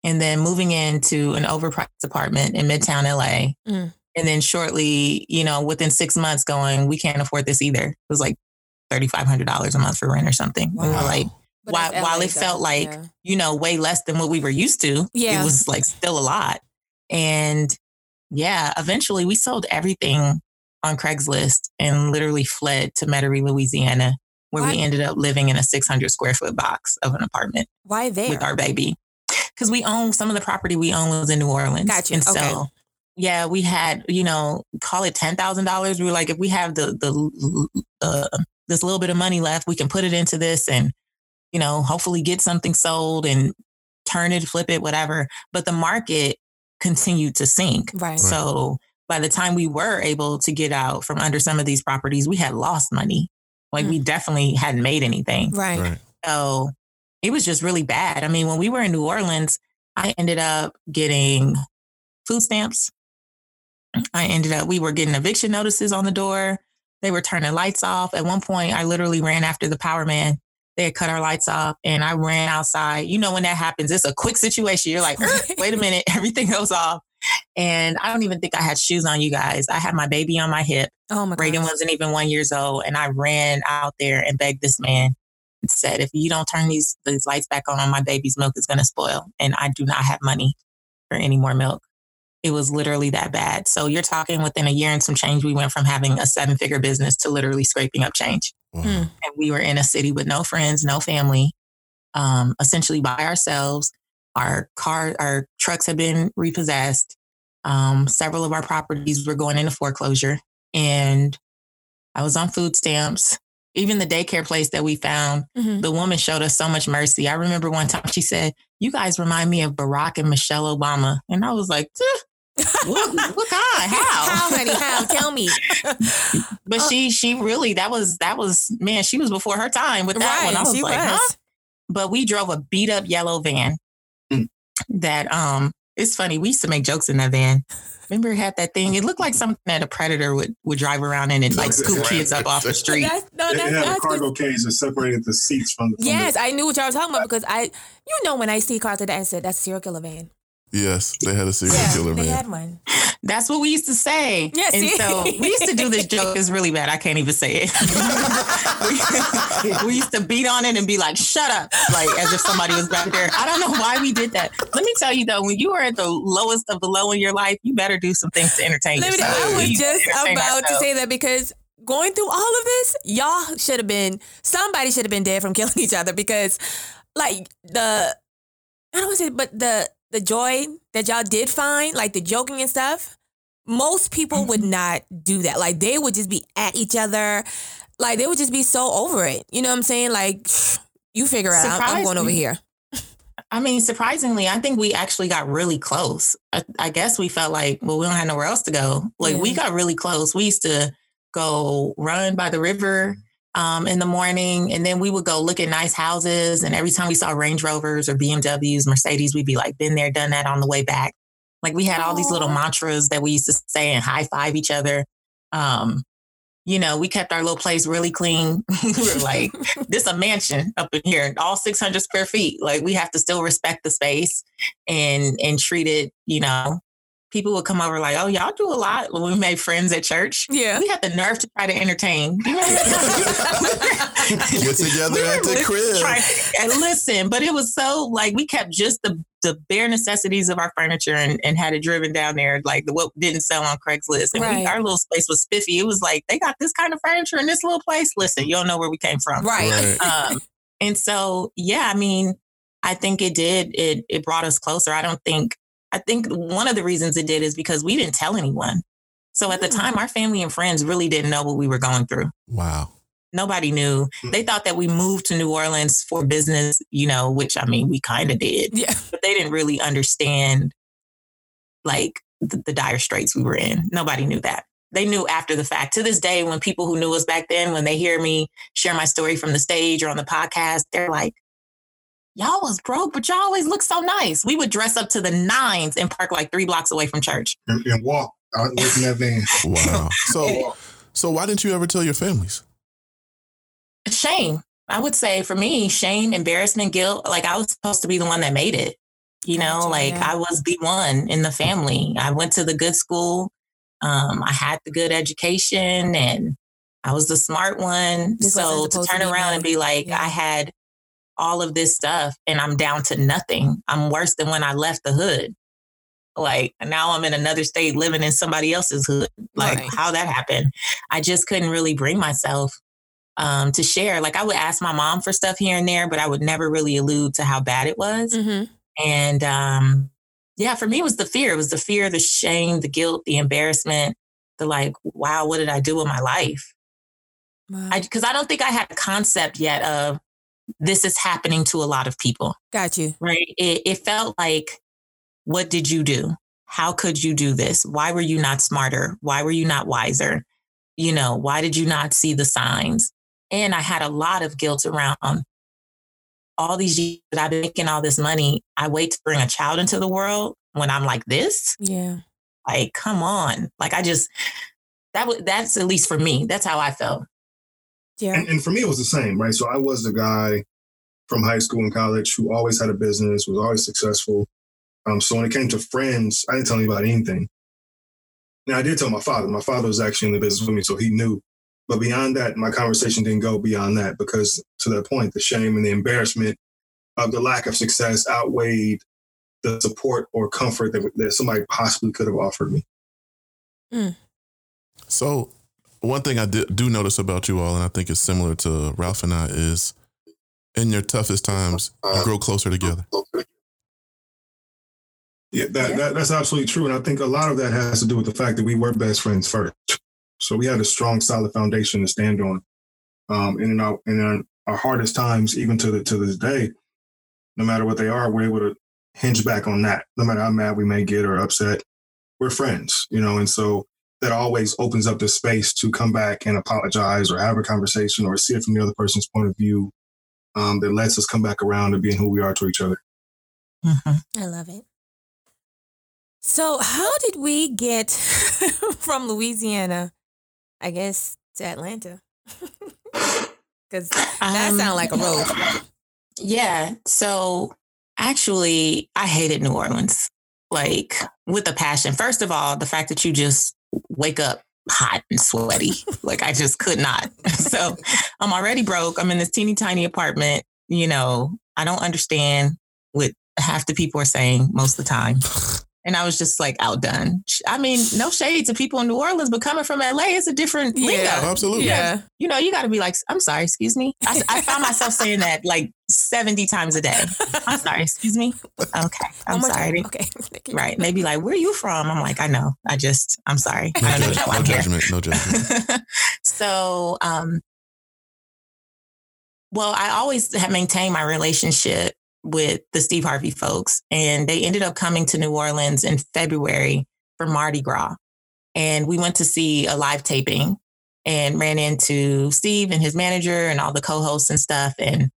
and then moving into an overpriced apartment in Midtown LA. Mm. And then shortly, you know, within six months, going, we can't afford this either. It was like thirty five hundred dollars a month for rent or something. We were like, But while, while it felt like yeah. you know way less than what we were used to, Yeah. it was like still a lot. And yeah, eventually we sold everything on Craigslist and literally fled to Metairie, Louisiana, where Why- we ended up living in a 600 square foot box of an apartment Why there? with our baby. Because we own some of the property we own was in New Orleans. Gotcha. And so, yeah, we had, you know, call it $10,000. We were like, if we have the, the, uh, this little bit of money left, we can put it into this and, you know, hopefully get something sold and turn it, flip it, whatever. But the market continued to sink. right. So by the time we were able to get out from under some of these properties, we had lost money. Like we mm. definitely hadn't made anything. Right. Right. So it was just really bad. I mean, when we were in New Orleans, I ended up getting food stamps. I ended up, we were getting eviction notices on the door. They were turning lights off. At one point, I literally ran after the power man. They had cut our lights off and I ran outside. You know, when that happens, it's a quick situation. You're like, er, wait a minute, everything goes off. And I don't even think I had shoes on, you guys. I had my baby on my hip. Oh my Reagan gosh. wasn't even one years old. And I ran out there and begged this man and said, if you don't turn these, these lights back on, my baby's milk is going to spoil. And I do not have money for any more milk. It was literally that bad. So you're talking within a year and some change, we went from having a seven figure business to literally scraping up change. Wow. Mm. And we were in a city with no friends, no family, um, essentially by ourselves. Our car, our trucks had been repossessed. Um, several of our properties were going into foreclosure. And I was on food stamps. Even the daycare place that we found, Mhm. the woman showed us so much mercy. I remember one time she said, You guys remind me of Barack and Michelle Obama. And I was like, "Eh, what, what kind? How? How, honey? How? Tell me. But she she really that was that was man, she was before her time with that one. I was she like, was. huh? But we drove a beat up yellow van Mm. that um it's funny, we used to make jokes in that van. Remember it had that thing? It looked like something that a predator would would drive around in and like scoop kids up off the street. That's, no, It, that's, it had a that's good. cargo cage that separated the seats from the. From Yes, the, I knew what y'all were talking about because I, you know, when I see cars like that, I said that's a serial killer van. Yes, they had a serial yeah, killer they man. had one. That's what we used to say. Yeah, and so we used to do this joke. It's really bad. I can't even say it. we, we used to beat on it and be like, shut up, like as if somebody was back there. I don't know why we did that. Let me tell you though, when you are at the lowest of the low in your life, you better do some things to entertain Let me, yourself. I was We just entertain about to say that because going through all of this, y'all should have been somebody should have been dead from killing each other because, like the, I don't want to say, but the the joy that y'all did find, like the joking and stuff. Most people would mm-hmm. not do that. Like they would just be at each other. Like they would just be so over it. You know what I'm saying? Like you figure out. I'm going over here. I mean, surprisingly, I think we actually got really close. I, I guess we felt like, well, we don't have nowhere else to go. Like we got really close. We used to go run by the river um, in the morning, and then we would go look at nice houses. And every time we saw Range Rovers or BMWs, Mercedes, we'd be like, been there, done that on the way back. Like we had all these little mantras that we used to say and high five each other. Um, you know, we kept our little place really clean. we were like, this a mansion up in here, all 600 square feet. Like we have to still respect the space and and treat it. You know, people would come over like, oh, y'all do a lot. When we made friends at church, Yeah. we had the nerve to try to entertain. Get together We at the crib. trying- and listen, but it was so like we kept just the the bare necessities of our furniture and, and had it driven down there, like the what didn't sell on Craigslist. And we, our little space was spiffy. It was like they got this kind of furniture in this little place. Listen, you don't know where we came from. Right. Right. Um, and so, yeah, I mean, I think it did. It it brought us closer. I don't think. I think one of the reasons it did is because we didn't tell anyone. So at the Mm. time, our family and friends really didn't know what we were going through. Wow. Nobody knew. Mm. They thought that we moved to New Orleans for business, you know, which I mean, we kind of did, Yeah. but they didn't really understand like the, the dire straits we were in. Nobody knew that. They knew after the fact. To this day, when people who knew us back then, when they hear me share my story from the stage or on the podcast, they're like, Y'all was broke, but y'all always look so nice. We would dress up to the nines and park like three blocks away from church. and, and walk out in that van. Wow. So, so why didn't you ever tell your families? shame. I would say for me, shame, embarrassment, guilt. Like I was supposed to be the one that made it. You know, Gotcha, like yeah. I was the one in the family. I went to the good school. Um, I had the good education and I was the smart one. This so to supposed to turn be around and be like, Yeah. I had all of this stuff and I'm down to nothing. I'm worse than when I left the hood. Like now I'm in another state living in somebody else's hood. Like Right. how that happened. I just couldn't really bring myself um, to share. Like I would ask my mom for stuff here and there, but I would never really allude to how bad it was. hmm And um, yeah, for me, it was the fear. It was the fear, the shame, the guilt, the embarrassment, the like, wow, what did I do with my life? Because I, don't think I had a concept yet of this is happening to a lot of people, Got you. right? It, it felt like, what did you do? How could you do this? Why were you not smarter? Why were you not wiser? You know, why did you not see the signs? And I had a lot of guilt around all these years that I've been making all this money. I wait to bring a child into the world when I'm like this. Yeah. Like, come on. Like, I just, that was that's at least for me. That's how I felt. Yeah. And, and for me, it was the same, right? So I was the guy from high school and college who always had a business, was always successful. Um, so when it came to friends, I didn't tell anybody anything. Now I did tell my father. My father was actually in the business with me, so he knew. But beyond that, my conversation didn't go beyond that because to that point, the shame and the embarrassment of the lack of success outweighed the support or comfort that, that somebody possibly could have offered me. So, one thing I did, do notice about you all, and I think it's similar to Ralph and I, is in your toughest times, you grow closer together. Yeah, that, Yeah. that that's absolutely true. And I think a lot of that has to do with the fact that we were best friends first. So we had a strong, solid foundation to stand on. Um, and in our and in our hardest times, even to the to this day, no matter what they are, we're able to hinge back on that. No matter how mad we may get or upset, we're friends, you know. And so that always opens up the space to come back and apologize or have a conversation or see it from the other person's point of view. Um, that lets us come back around to being who we are to each other. Mhm. I love it. So, how did we get from Louisiana, I guess, to Atlanta? Because that Um, sounds like a road. Yeah. So actually, I hated New Orleans, like with a passion. First of all, the fact that you just wake up hot and sweaty, like I just could not. So I'm already broke. I'm in this teeny tiny apartment. You know, I don't understand what half the people are saying most of the time. And I was just like outdone. I mean, no shade to people in New Orleans, but coming from LA, it's a different lingo. Yeah. Absolutely. Yeah. You know, you got to be like, I'm sorry, excuse me. I, I found myself saying that like 70 times a day. I'm sorry, excuse me. Okay, I'm One more time. sorry. Okay. Thank you. Right. Maybe like, where are you from? I'm like, I know. I just, I'm sorry. No, I don't judge- know no judgment. No judgment. so, um, well, I always have maintained my relationship with the Steve Harvey folks, and they ended up coming to New Orleans in February for Mardi Gras. And we went to see a live taping and ran into Steve and his manager and all the co hosts and stuff. And,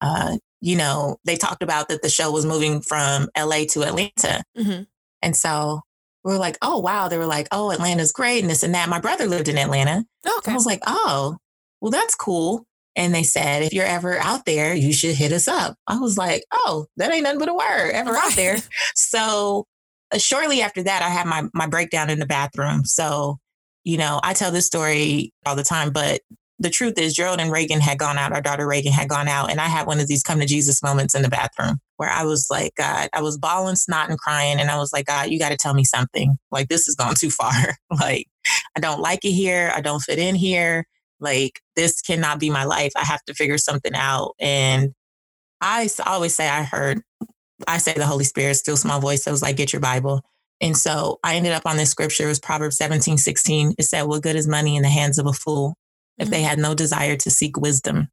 uh, you know, they talked about that the show was moving from LA to Atlanta. Mhm. And so we were like, oh, wow. They were like, oh, Atlanta's great and this and that. My brother lived in Atlanta. Okay. I was like, oh, well, that's cool. And they said, if you're ever out there, you should hit us up. I was like, oh, that ain't nothing but a word, ever out there. So uh, shortly after that, I had my, my breakdown in the bathroom. So, you know, I tell this story all the time, but the truth is, Gerald and Reagan had gone out, our daughter Reagan had gone out, and I had one of these come to Jesus moments in the bathroom where I was like, God, I was bawling, snot, and crying. And I was like, God, you got to tell me something. Like, this has gone too far. like, I don't like it here. I don't fit in here. Like, this cannot be my life. I have to figure something out. And I always say, I heard, I say the Holy Spirit, still small voice. that was like, get your Bible. And so I ended up on this scripture. It was Proverbs 17, 16. It said, What good is money in the hands of a fool if they mm-hmm. had no desire to seek wisdom?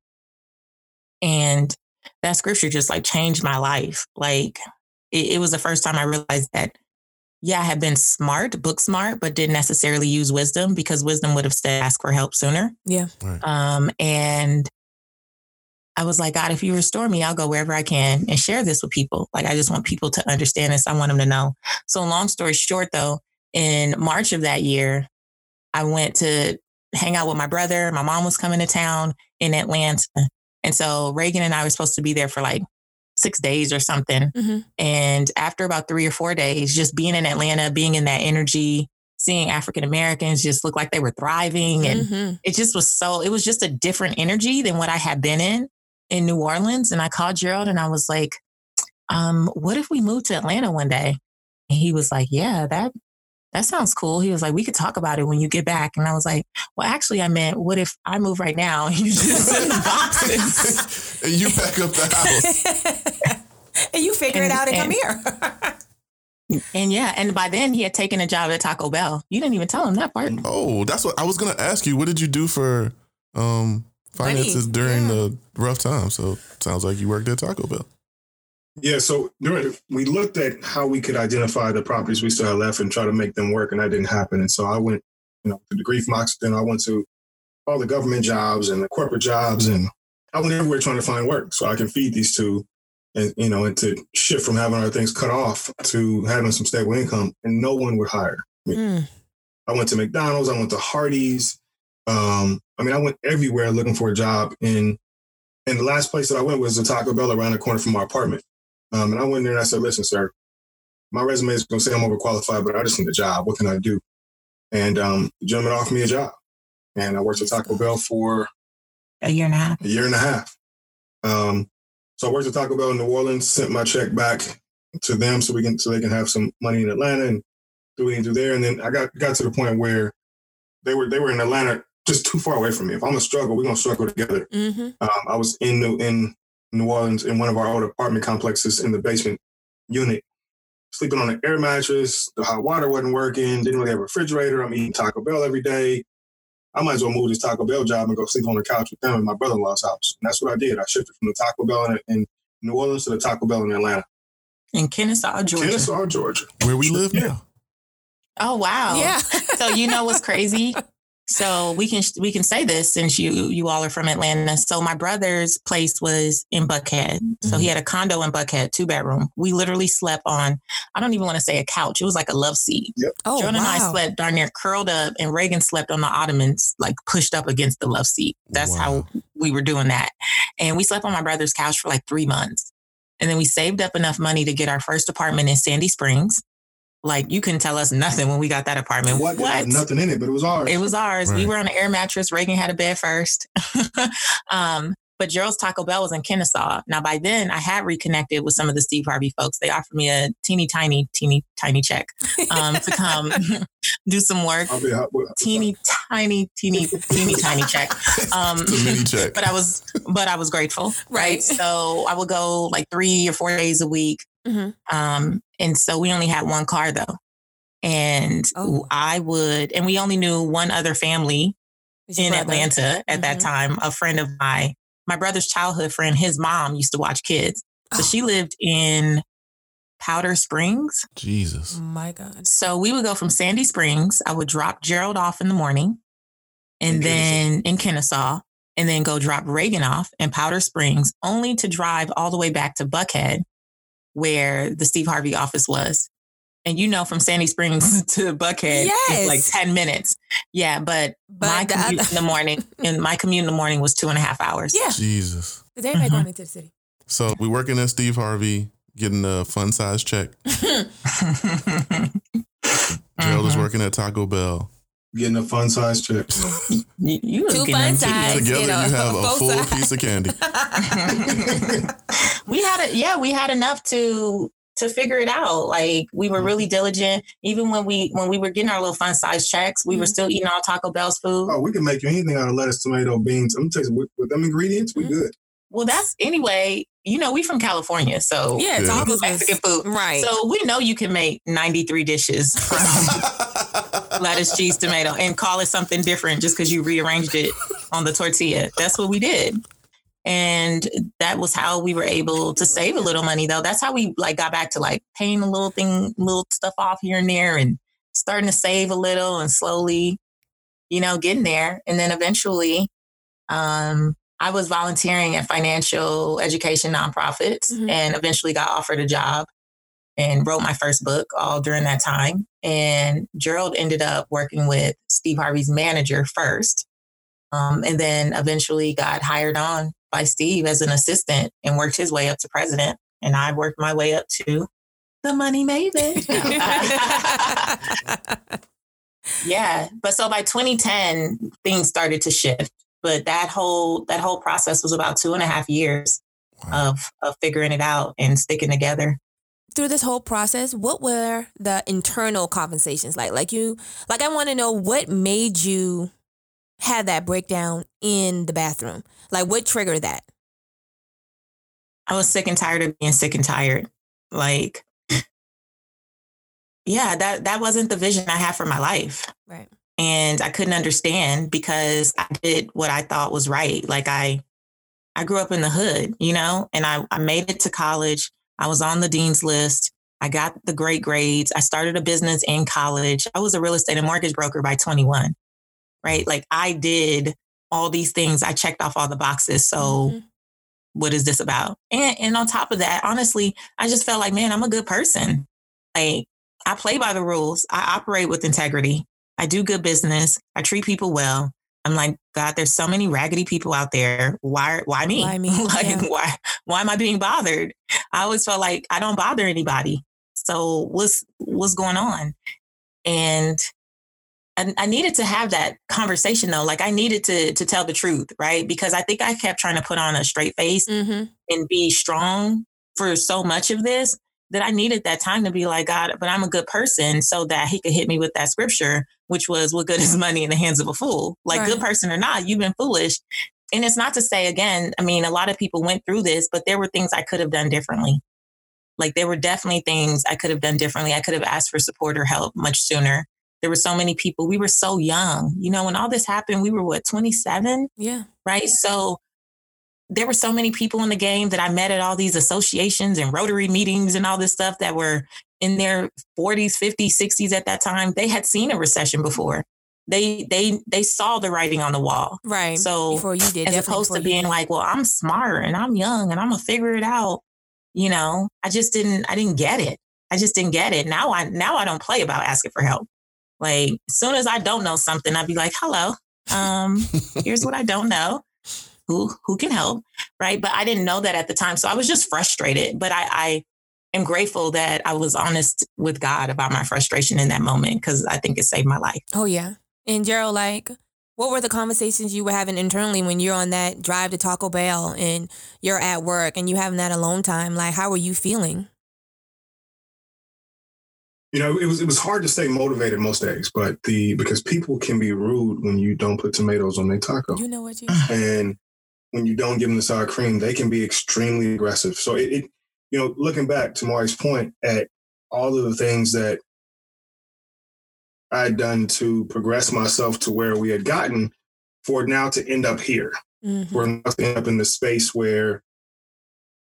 And that scripture just like changed my life. Like, it, it was the first time I realized that yeah, I had been smart, book smart, but didn't necessarily use wisdom because wisdom would have said ask for help sooner. Yeah. Right. Um, and I was like, God, if you restore me, I'll go wherever I can and share this with people. Like, I just want people to understand this. I want them to know. So, long story short, though, in March of that year, I went to hang out with my brother. My mom was coming to town in Atlanta. And so Reagan and I were supposed to be there for like six days or something. Mhm. And after about three or four days, just being in Atlanta, being in that energy, seeing African Americans just look like they were thriving and Mhm. it just was so it was just a different energy than what I had been in in New Orleans. And I called Gerald and I was like, um, what if we moved to Atlanta one day? And he was like, Yeah, that that sounds cool. He was like, We could talk about it when you get back. And I was like, Well, actually I meant what if I move right now and you just send the boxes? and you pack up the house. and you figure it out and, come here. And yeah, and by then he had taken a job at Taco Bell. You didn't even tell him that part. Oh, that's what I was gonna ask you. What did you do for um finances Money, during yeah. the rough time? So sounds like you worked at Taco Bell. Yeah, so during, we looked at how we could identify the properties we still had left and try to make them work, and that didn't happen. And so I went, you know, to the Grief Mox, then I went to all the government jobs and the corporate jobs, and I went everywhere trying to find work so I can feed these two, and you know, and to shift from having our things cut off to having some stable income, and no one would hire. Mm. I went to McDonald's. I went to Hardee's. Um, I mean, I went everywhere looking for a job. And and the last place that I went was a Taco Bell around the corner from my apartment. Um, and I went in there and I said, "Listen, sir, my resume is going to say I'm overqualified, but I just need a job. What can I do?" And um, the gentleman offered me a job, and I worked at Taco Bell for A year and a half. a year and a half. Um, so I worked at Taco Bell in New Orleans, sent my check back to them so we can so they can have some money in Atlanta and do what we can do there. And then I got got to the point where they were they were in Atlanta just too far away from me. If I'm gonna struggle, we're gonna struggle together. Mm-hmm. Um, I was in New in New Orleans in one of our old apartment complexes in the basement unit, sleeping on an air mattress. The hot water wasn't working. Didn't really have a refrigerator. I'm eating Taco Bell every day. I might as well move this Taco Bell job and go sleep on the couch with them in my brother-in-law's house. And that's what I did. I shifted from the Taco Bell in, in New Orleans to the Taco Bell in Atlanta, In Kennesaw, Georgia. Kennesaw, Georgia. Where we live now. Oh wow. Yeah. so you know what's crazy? So we can we can say this since you you all are from Atlanta. So my brother's place was in Buckhead. So he mm-hmm. had a condo in Buckhead, two bedroom. We literally slept on I don't even want to say a couch. It was like a love seat. Oh, Jordan and I slept darn near curled up, and Reagan slept on the ottomans, like pushed up against the love seat. That's Wow. how we were doing that. And we slept on my brother's couch for like three months. And then we saved up enough money to get our first apartment in Sandy Springs. Like you couldn't tell us nothing when we got that apartment. What? It had nothing in it, but it was ours. It was ours. We were on an air mattress. Reagan had a bed first. um, but Gerald's Taco Bell was in Kennesaw. Now, by then, I had reconnected with some of the Steve Harvey folks. They offered me a teeny tiny, teeny tiny check um, to come do some work. I'll be hot. Teeny tiny, teeny, teeny tiny check. Um, The mini check. but I was, but I was grateful, right? Right. So I would go like three or four days a week, Mhm. um, and so we only had one car though, and Oh. I would, and we only knew one other family It's in brother. Atlanta at that Mhm. time. A friend of my my brother's childhood friend, his mom used to watch kids, so Oh. she lived in Powder Springs. Jesus. Oh my God. So we would go from Sandy Springs. I would drop Gerald off in the morning, and In then in Kennesaw, and then go drop Reagan off in Powder Springs, only to drive all the way back to Buckhead, where the Steve Harvey office was. And you know, from Sandy Springs to Buckhead, it's like ten minutes. Yeah, but, But my commute other- in the morning, and my commute in the morning was two and a half hours. Yeah. Jesus. Is everybody Mhm. going into the city? So we working at Steve Harvey, getting a fun size check. Gerald is Mhm. working at Taco Bell. Getting a fun size check. You, you Two fun them sides. too. Together you know, you have a full sides. piece of candy. we had it yeah we had enough to to figure it out like we were really diligent even when we when we were getting our little fun size checks we were Mhm. still eating all taco bell's food Oh, we can make you anything out of lettuce, tomato, beans. I'm telling you, with, with them ingredients, we Mhm. good. well that's anyway you know we from california so Yeah, Yeah. tacos was mexican food. Right. so we know you can make 93 dishes from lettuce cheese tomato and call it something different just because you rearranged it on the tortilla. That's what we did. And that was how we were able to save a little money though. That's how we like got back to like paying a little thing little stuff off here and there and starting to save a little and slowly you know getting there. And then eventually um i was volunteering at financial education nonprofits Mhm. and eventually got offered a job and wrote my first book all during that time and gerald ended up working with steve harvey's manager first um, and then eventually got hired on by Steve as an assistant and worked his way up to president. And I worked my way up to the money maven. yeah. But so by 2010, things started to shift. But that whole that whole process was about two and a half years Wow. of of figuring it out and sticking together. Through this whole process, what were the internal conversations like? Like you, like I want to know what made you have that breakdown in the bathroom. Like what triggered that? I was sick and tired of being sick and tired. Like, yeah, that that wasn't the vision I had for my life. Right. And I couldn't understand because I did what I thought was right. Like I I grew up in the hood, you know, and I, I made it to college. I was on the dean's list. I got the great grades. I started a business in college. I was a real estate and mortgage broker by 21. Right? Like I did all these things. I checked off all the boxes. So Mhm. what is this about? And and on top of that, honestly, I just felt like, man, I'm a good person. Like I play by the rules. I operate with integrity. I do good business. I treat people well. I'm like, God, there's so many raggedy people out there. Why, why me? Why me? like, Yeah. why, why am I being bothered? I always felt like I don't bother anybody. So what's, what's going on? And I, I needed to have that conversation though. Like I needed to, to tell the truth, right? Because I think I kept trying to put on a straight face Mm-hmm. and be strong for so much of this that I needed that time to be like, God, but I'm a good person so that he could hit me with that scripture, which was what good is money in the hands of a fool? Like Right. good person or not, you've been foolish. And it's not to say again, I mean, a lot of people went through this, but there were things I could have done differently. Like there were definitely things I could have done differently. I could have asked for support or help much sooner. There were so many people. We were so young. You know, when all this happened, we were what, 27? Yeah. right? So there were so many people in the game that I met at all these associations and Rotary meetings and all this stuff that were in their 40s, 50s, 60s at that time. They had seen a recession before. They they they saw the writing on the wall. Right. So before you did, as opposed to being like, well, I'm smart and I'm young and I'm gonna figure it out. You know, I just didn't I didn't get it. I just didn't get it. Now I now I don't play about asking for help. Like as soon as I don't know something, I'd be like, hello, um, here's what I don't know. Who who can help? Right. But I didn't know that at the time. So I was just frustrated. But I, I am grateful that I was honest with God about my frustration in that moment because I think it saved my life. Oh yeah. And Gerald, like, what were the conversations you were having internally when you're on that drive to Taco Bell and you're at work and you having that alone time? Like, how were you feeling? You know, it was it was hard to stay motivated most days, but the because people can be rude when you don't put tomatoes on their taco. You know what you? and when you don't give them the sour cream, they can be extremely aggressive. So it, it you know, looking back to Mari's point at all of the things that I had done to progress myself to where we had gotten, for now to end up here, Mhm. for now to end up in the space where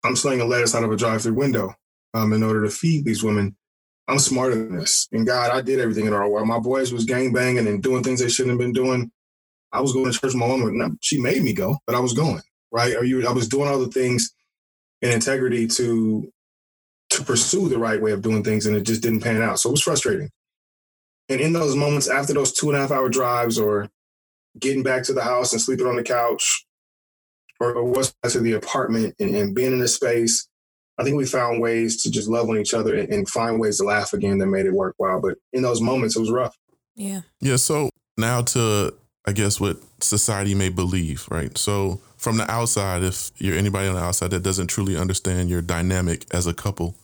I'm slinging lettuce out of a drive-through window um, in order to feed these women. I'm smarter than this. And God, I did everything in our while my boys was gang banging and doing things they shouldn't have been doing. I was going to church. My mom, no, she made me go, but I was going right. Are you? I was doing all the things in integrity to to pursue the right way of doing things, and it just didn't pan out. So it was frustrating. And in those moments, after those two and a half hour drives, or getting back to the house and sleeping on the couch, or, or what's back to the apartment and, and being in a space, I think we found ways to just love on each other and, and find ways to laugh again that made it worthwhile. But in those moments, it was rough. Yeah. Yeah. So now to, I guess, what society may believe, right? So from the outside, if you're anybody on the outside that doesn't truly understand your dynamic as a couple,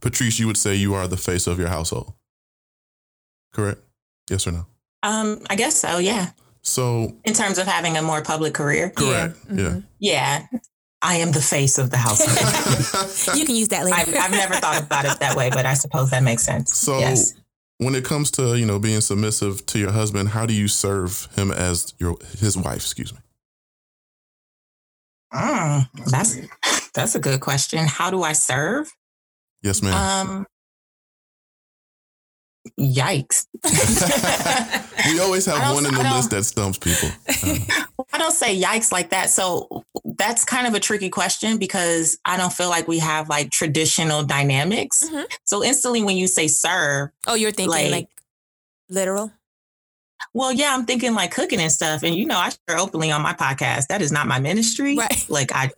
Patrice, you would say you are the face of your household. Correct? Yes or no? Um, I guess so, yeah. So, In terms of having a more public career. correct. Yeah. mhm. Yeah. I am the face of the household. You can use that later. I've, I've never thought about it that way, but I suppose that makes sense. So, yes. When it comes to you know being submissive to your husband, how do you serve him as your his wife? Excuse me. Mm, that's that's a good question. How do I serve? Yes, ma'am. Um Yikes. we always have one in the list that stumps people. Uh, I don't say yikes like that. So that's kind of a tricky question because I don't feel like we have like traditional dynamics. Mhm. So instantly when you say serve, oh, you're thinking like, Like- literal? well, yeah, I'm thinking like cooking and stuff. And you know, I share openly on my podcast. That is not my ministry. Right. Like I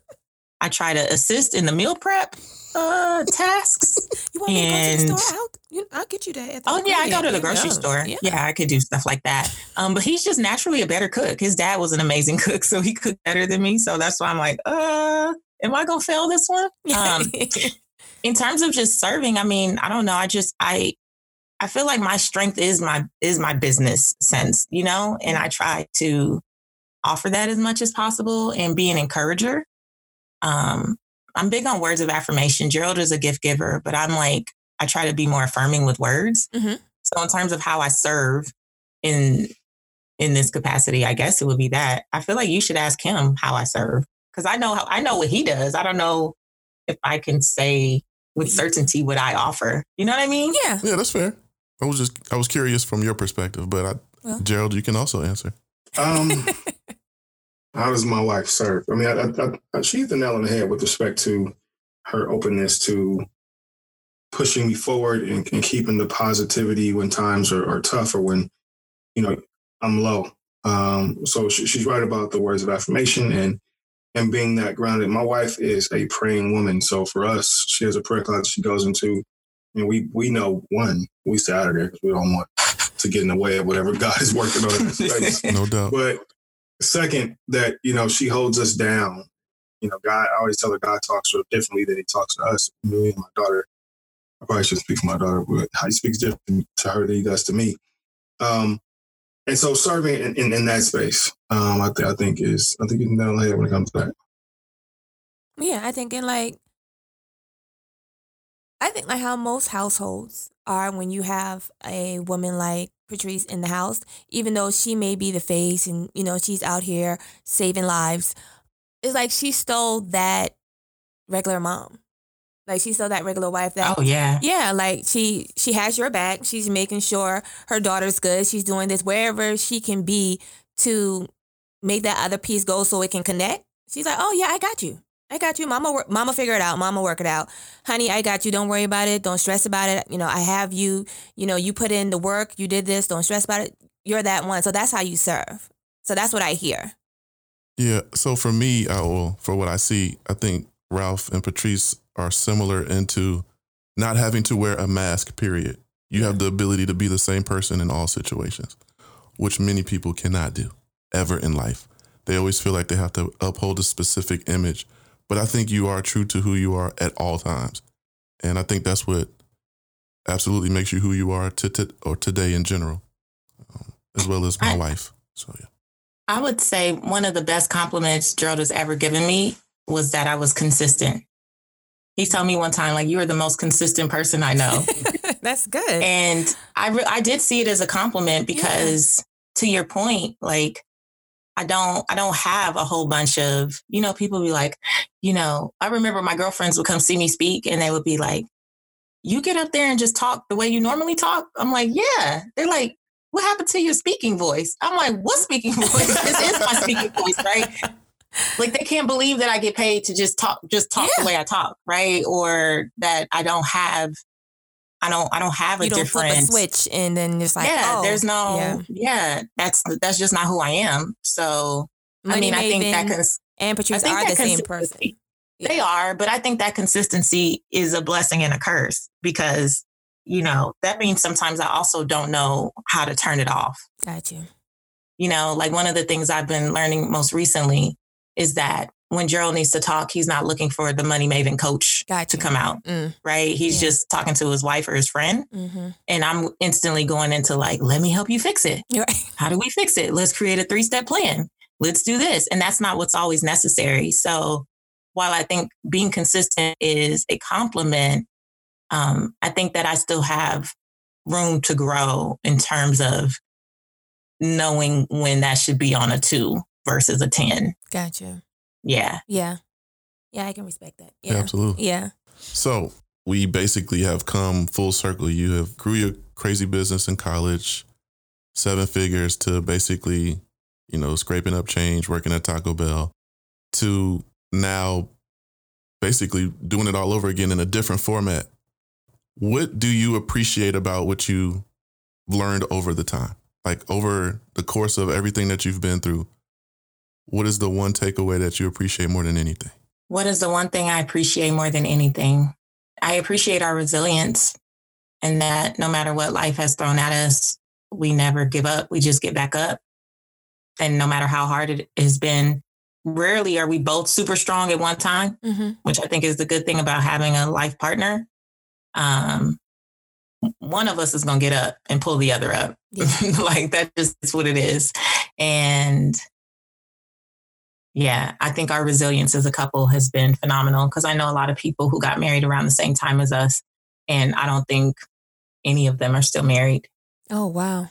I try to assist in the meal prep uh tasks. You want me to go to the store? I'll, I'll get you that. At the Oh yeah, I go to the grocery store. Yeah. Yeah. I could do stuff like that. Um, but he's just naturally a better cook. His dad was an amazing cook, so he cooked better than me. So that's why I'm like, uh, am I gonna fail this one? Um, in terms of just serving, I mean, I don't know. I just I I feel like my strength is my is my business sense, you know, and I try to offer that as much as possible and be an encourager. Um, I'm big on words of affirmation. Gerald is a gift giver, but I'm like I try to be more affirming with words. Mhm. So in terms of how I serve in in this capacity, I guess it would be that. I feel like you should ask him how I serve because I know how I know what he does. I don't know if I can say with certainty what I offer. You know what I mean? yeah. yeah, that's fair. I was just I was curious from your perspective, but I, Well. Gerald, you can also answer. Um, how does my wife serve? I mean, I, I, I, she hit the nail on the head with respect to her openness to pushing me forward and, and keeping the positivity when times are, are tough or when you know, I'm low. Um, so she, she's right about the words of affirmation and and being that grounded. My wife is a praying woman, so for us, she has a prayer closet she goes into, and we we know one we stay out of there because we don't want to get in the way of whatever God is working on in this space. No doubt. But second, that you know she holds us down. You know, God. I always tell her God talks sort of differently than He talks to us. Me and my daughter. I probably shouldn't speak for my daughter, but how He speaks different to her than He does to me. Um, and so serving in, in, in that space, um, I, th- I think is I think you can down the head when it comes to that. Yeah, I think in like I think like how most households are when you have a woman like Patrice in the house, even though she may be the face and you know she's out here saving lives, it's like she stole that regular mom. Like she stole that regular wife that Oh yeah. yeah, like she she has your back. She's making sure her daughter's good. She's doing this wherever she can be to make that other piece go so it can connect. She's like, "Oh yeah, I got you. I got you. Mama mama figure it out. Mama work it out. Honey, I got you. Don't worry about it. Don't stress about it. You know, I have you. You know, you put in the work. You did this. Don't stress about it. You're that one. So that's how you serve. So that's what I hear. Yeah. So for me, I will, for what I see, I think Ralph and Patrice are similar into not having to wear a mask, period. You have the ability to be the same person in all situations, which many people cannot do ever in life. They always feel like they have to uphold a specific image, but I think you are true to who you are at all times. And I think that's what absolutely makes you who you are to, to or today in general, um, as well as my I- wife. So yeah. I would say one of the best compliments Gerald has ever given me was that I was consistent. He told me one time, like, you are the most consistent person I know. that's good. and I, re- I did see it as a compliment because to your point, like, I don't, I don't have a whole bunch of, you know, people be like, you know, I remember my girlfriends would come see me speak and they would be like, you get up there and just talk the way you normally talk. I'm like, yeah. They're like, what happened to your speaking voice? I'm like, what speaking voice? this is my speaking voice, right? Like they can't believe that I get paid to just talk, just talk Yeah. the way I talk, right? Or that I don't have, I don't, I don't have a you don't flip a switch and then just like, yeah, oh, there's no, yeah. yeah. that's that's just not who I am. So I Money mean, I think that cons- and I Patrice think are that the same person. they are, but I think that consistency is a blessing and a curse because you know that means sometimes I also don't know how to turn it off. Got you. You know, like one of the things I've been learning most recently is that when Gerald needs to talk, he's not looking for the money maven coach Got to come out, Mm, right? He's Yeah. just talking to his wife or his friend, mm-hmm. and I'm instantly going into like, let me help you fix it. Right. how do we fix it? Let's create a three step plan. Let's do this. And that's not what's always necessary. So while I think being consistent is a compliment, um, I think that I still have room to grow in terms of knowing when that should be on a two versus a 10. Got you. Yeah. Yeah. Yeah, I can respect that. Yeah, Yeah. absolutely. Yeah. So we basically have come full circle. You have grew your crazy business in college, seven figures to basically, you know, scraping up change, working at Taco Bell, to now basically doing it all over again in a different format. What do you appreciate about what you learned over the time? Like over the course of everything that you've been through, what is the one takeaway that you appreciate more than anything? What is the one thing I appreciate more than anything? I appreciate our resilience and that no matter what life has thrown at us, we never give up. We just get back up. And no matter how hard it has been, rarely are we both super strong at one time, Mm-hmm. which I think is the good thing about having a life partner. Um, one of us is going to get up and pull the other up. Yeah. like that just is what it is. And yeah, I think our resilience as a couple has been phenomenal because I know a lot of people who got married around the same time as us. And I don't think any of them are still married. Oh wow.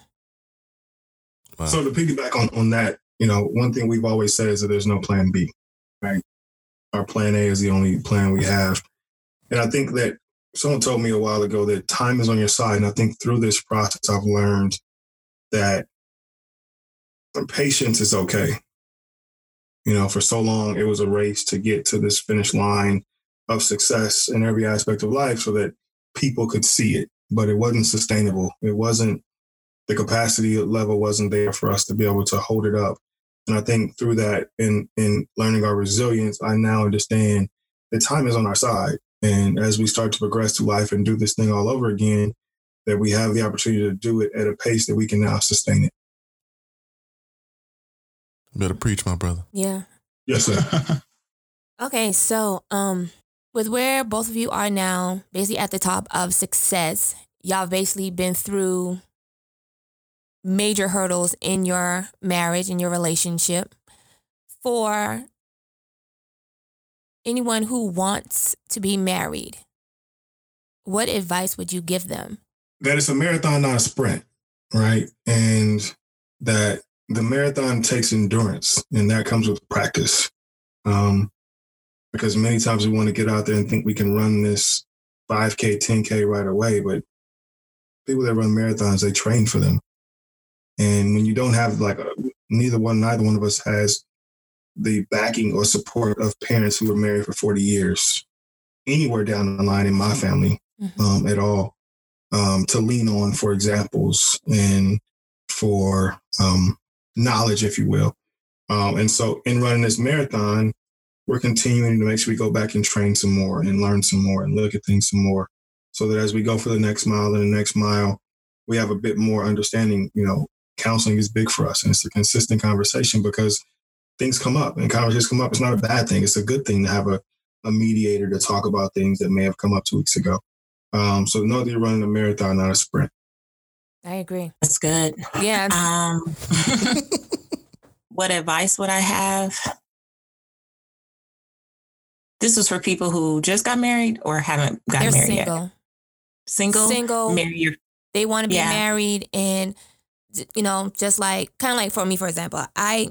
Wow. So to piggyback on, on that, you know, one thing we've always said is that there's no plan B, right? Our plan A is the only plan we have. And I think that someone told me a while ago that time is on your side. And I think through this process, I've learned that patience is okay. You know, for so long, it was a race to get to this finish line of success in every aspect of life so that people could see it, but it wasn't sustainable. It wasn't the capacity level wasn't there for us to be able to hold it up. And I think through that in in learning our resilience, I now understand the time is on our side. And as we start to progress through life and do this thing all over again, that we have the opportunity to do it at a pace that we can now sustain it. Better preach, my brother. Yeah. Yes, sir. Okay, so um with where both of you are now, basically at the top of success, y'all basically been through major hurdles in your marriage and your relationship. For anyone who wants to be married, what advice would you give them? that it's a marathon, not a sprint, right? And that the marathon takes endurance and that comes with practice. Um, because many times we want to get out there and think we can run this 5K, 10K right away, but people that run marathons, they train for them. And when you don't have like a, neither one, neither one of us has the backing or support of parents who were married for 40 years anywhere down the line in my family Mhm. um, at all um, to lean on for examples and for um, knowledge, if you will. Um, and so, in running this marathon, we're continuing to make sure we go back and train some more and learn some more and look at things some more so that as we go for the next mile and the next mile, we have a bit more understanding. You know, counseling is big for us and it's a consistent conversation because things come up and conversations come up. It's not a bad thing, it's a good thing to have a, a mediator to talk about things that may have come up two weeks ago. Um, so know that you're running a marathon, not a sprint. I agree. That's good. Yeah. Um, what advice would I have? This is for people who just got married or haven't got They're married yet. single. Single, Single. marry your they want to be Yeah. married and you know just like kind of like for me for example i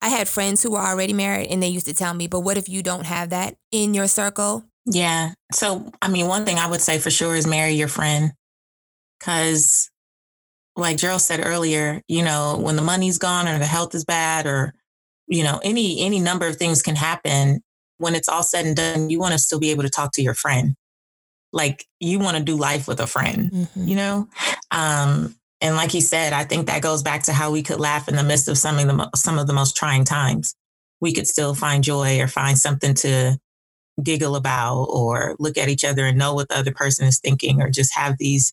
i had friends who were already married and they used to tell me but what if you don't have that in your circle Yeah. So, I mean, one thing I would say for sure is marry your friend. Cause like Gerald said earlier, you know, when the money's gone or the health is bad or, you know, any, any number of things can happen. When it's all said and done, you want to still be able to talk to your friend. Like you want to do life with a friend, you know? Um, and like he said, I think that goes back to how we could laugh in the midst of some of the, mo- some of the most trying times. We could still find joy or find something to giggle about or look at each other and know what the other person is thinking or just have these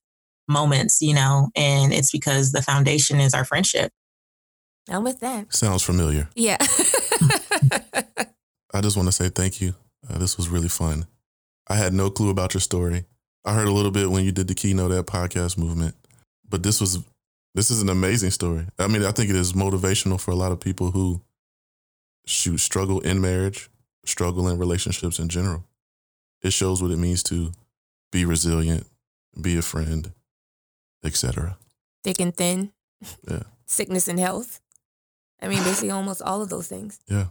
moments, you know, and it's because the foundation is our friendship. i'm with that Sounds familiar. yeah I just want to say thank you. Uh, this was really fun. I had no clue about your story. I heard a little bit when you did the keynote at podcast movement, but this was this is an amazing story. I mean, I think it is motivational for a lot of people who shoot struggle in marriage, struggle in relationships in general. It shows what it means to be resilient, be a friend, etc. thick and thin Yeah. sickness and health i mean basically almost all of those things Yeah.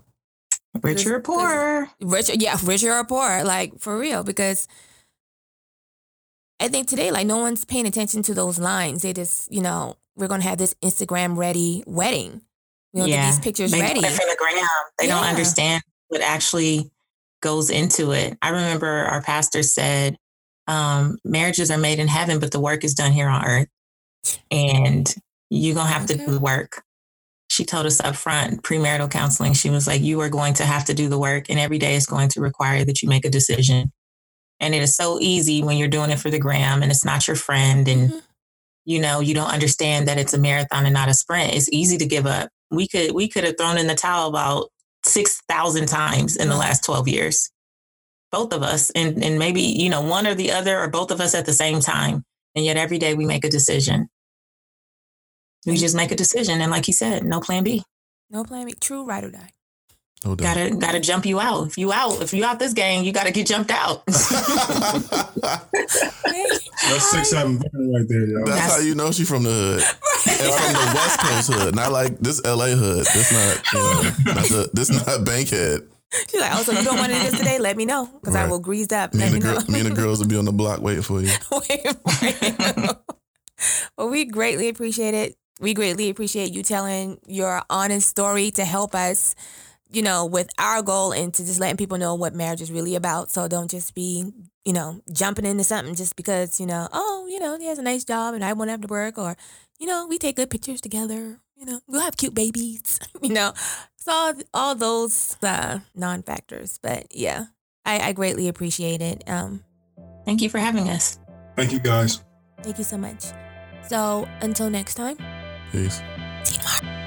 Rich or poor. rich yeah richer or poor like for real because i think today like no one's paying attention to those lines they just you know we're gonna have this instagram ready wedding we don't Yeah. get these pictures They ready do it for the gram. They don't understand what actually goes into it. I remember our pastor said, um, marriages are made in heaven, but the work is done here on earth. And you're going to have to Okay. do the work. She told us up front, premarital counseling, she was like, You are going to have to do the work, and every day is going to require that you make a decision. And it is so easy when you're doing it for the gram and it's not your friend and Mhm. you know you don't understand that it's a marathon and not a sprint it's easy to give up we could we could have thrown in the towel about 6000 times in the last 12 years both of us and and maybe you know one or the other or both of us at the same time and yet every day we make a decision we just make a decision and like you said no plan b no plan B. true ride or die No gotta gotta jump you out if you out if you out this game you gotta get jumped out That's six seven right there, yo. That's, That's- how you know she from the hood. And from the West Coast hood. Not like this LA hood. This not, you know, not the, this not Bankhead. She's like, oh, so you don't want to do this today? Let me know because I will grease up. Me Let and, me the girl, me and the girls will be on the block waiting for you. Wait for you. well, we greatly appreciate it. We greatly appreciate you telling your honest story to help us, you know, with our goal and to just letting people know what marriage is really about. So don't just be, you know, jumping into something just because, you know, oh, you know, he has a nice job and I won't have to work or, you know, we take good pictures together. You know, we'll have cute babies. you know, so all, all those uh, non factors. But yeah, I, I greatly appreciate it. Um, Thank you for having us. Thank you guys. thank you so much. So until next time, Peace. Teamwork.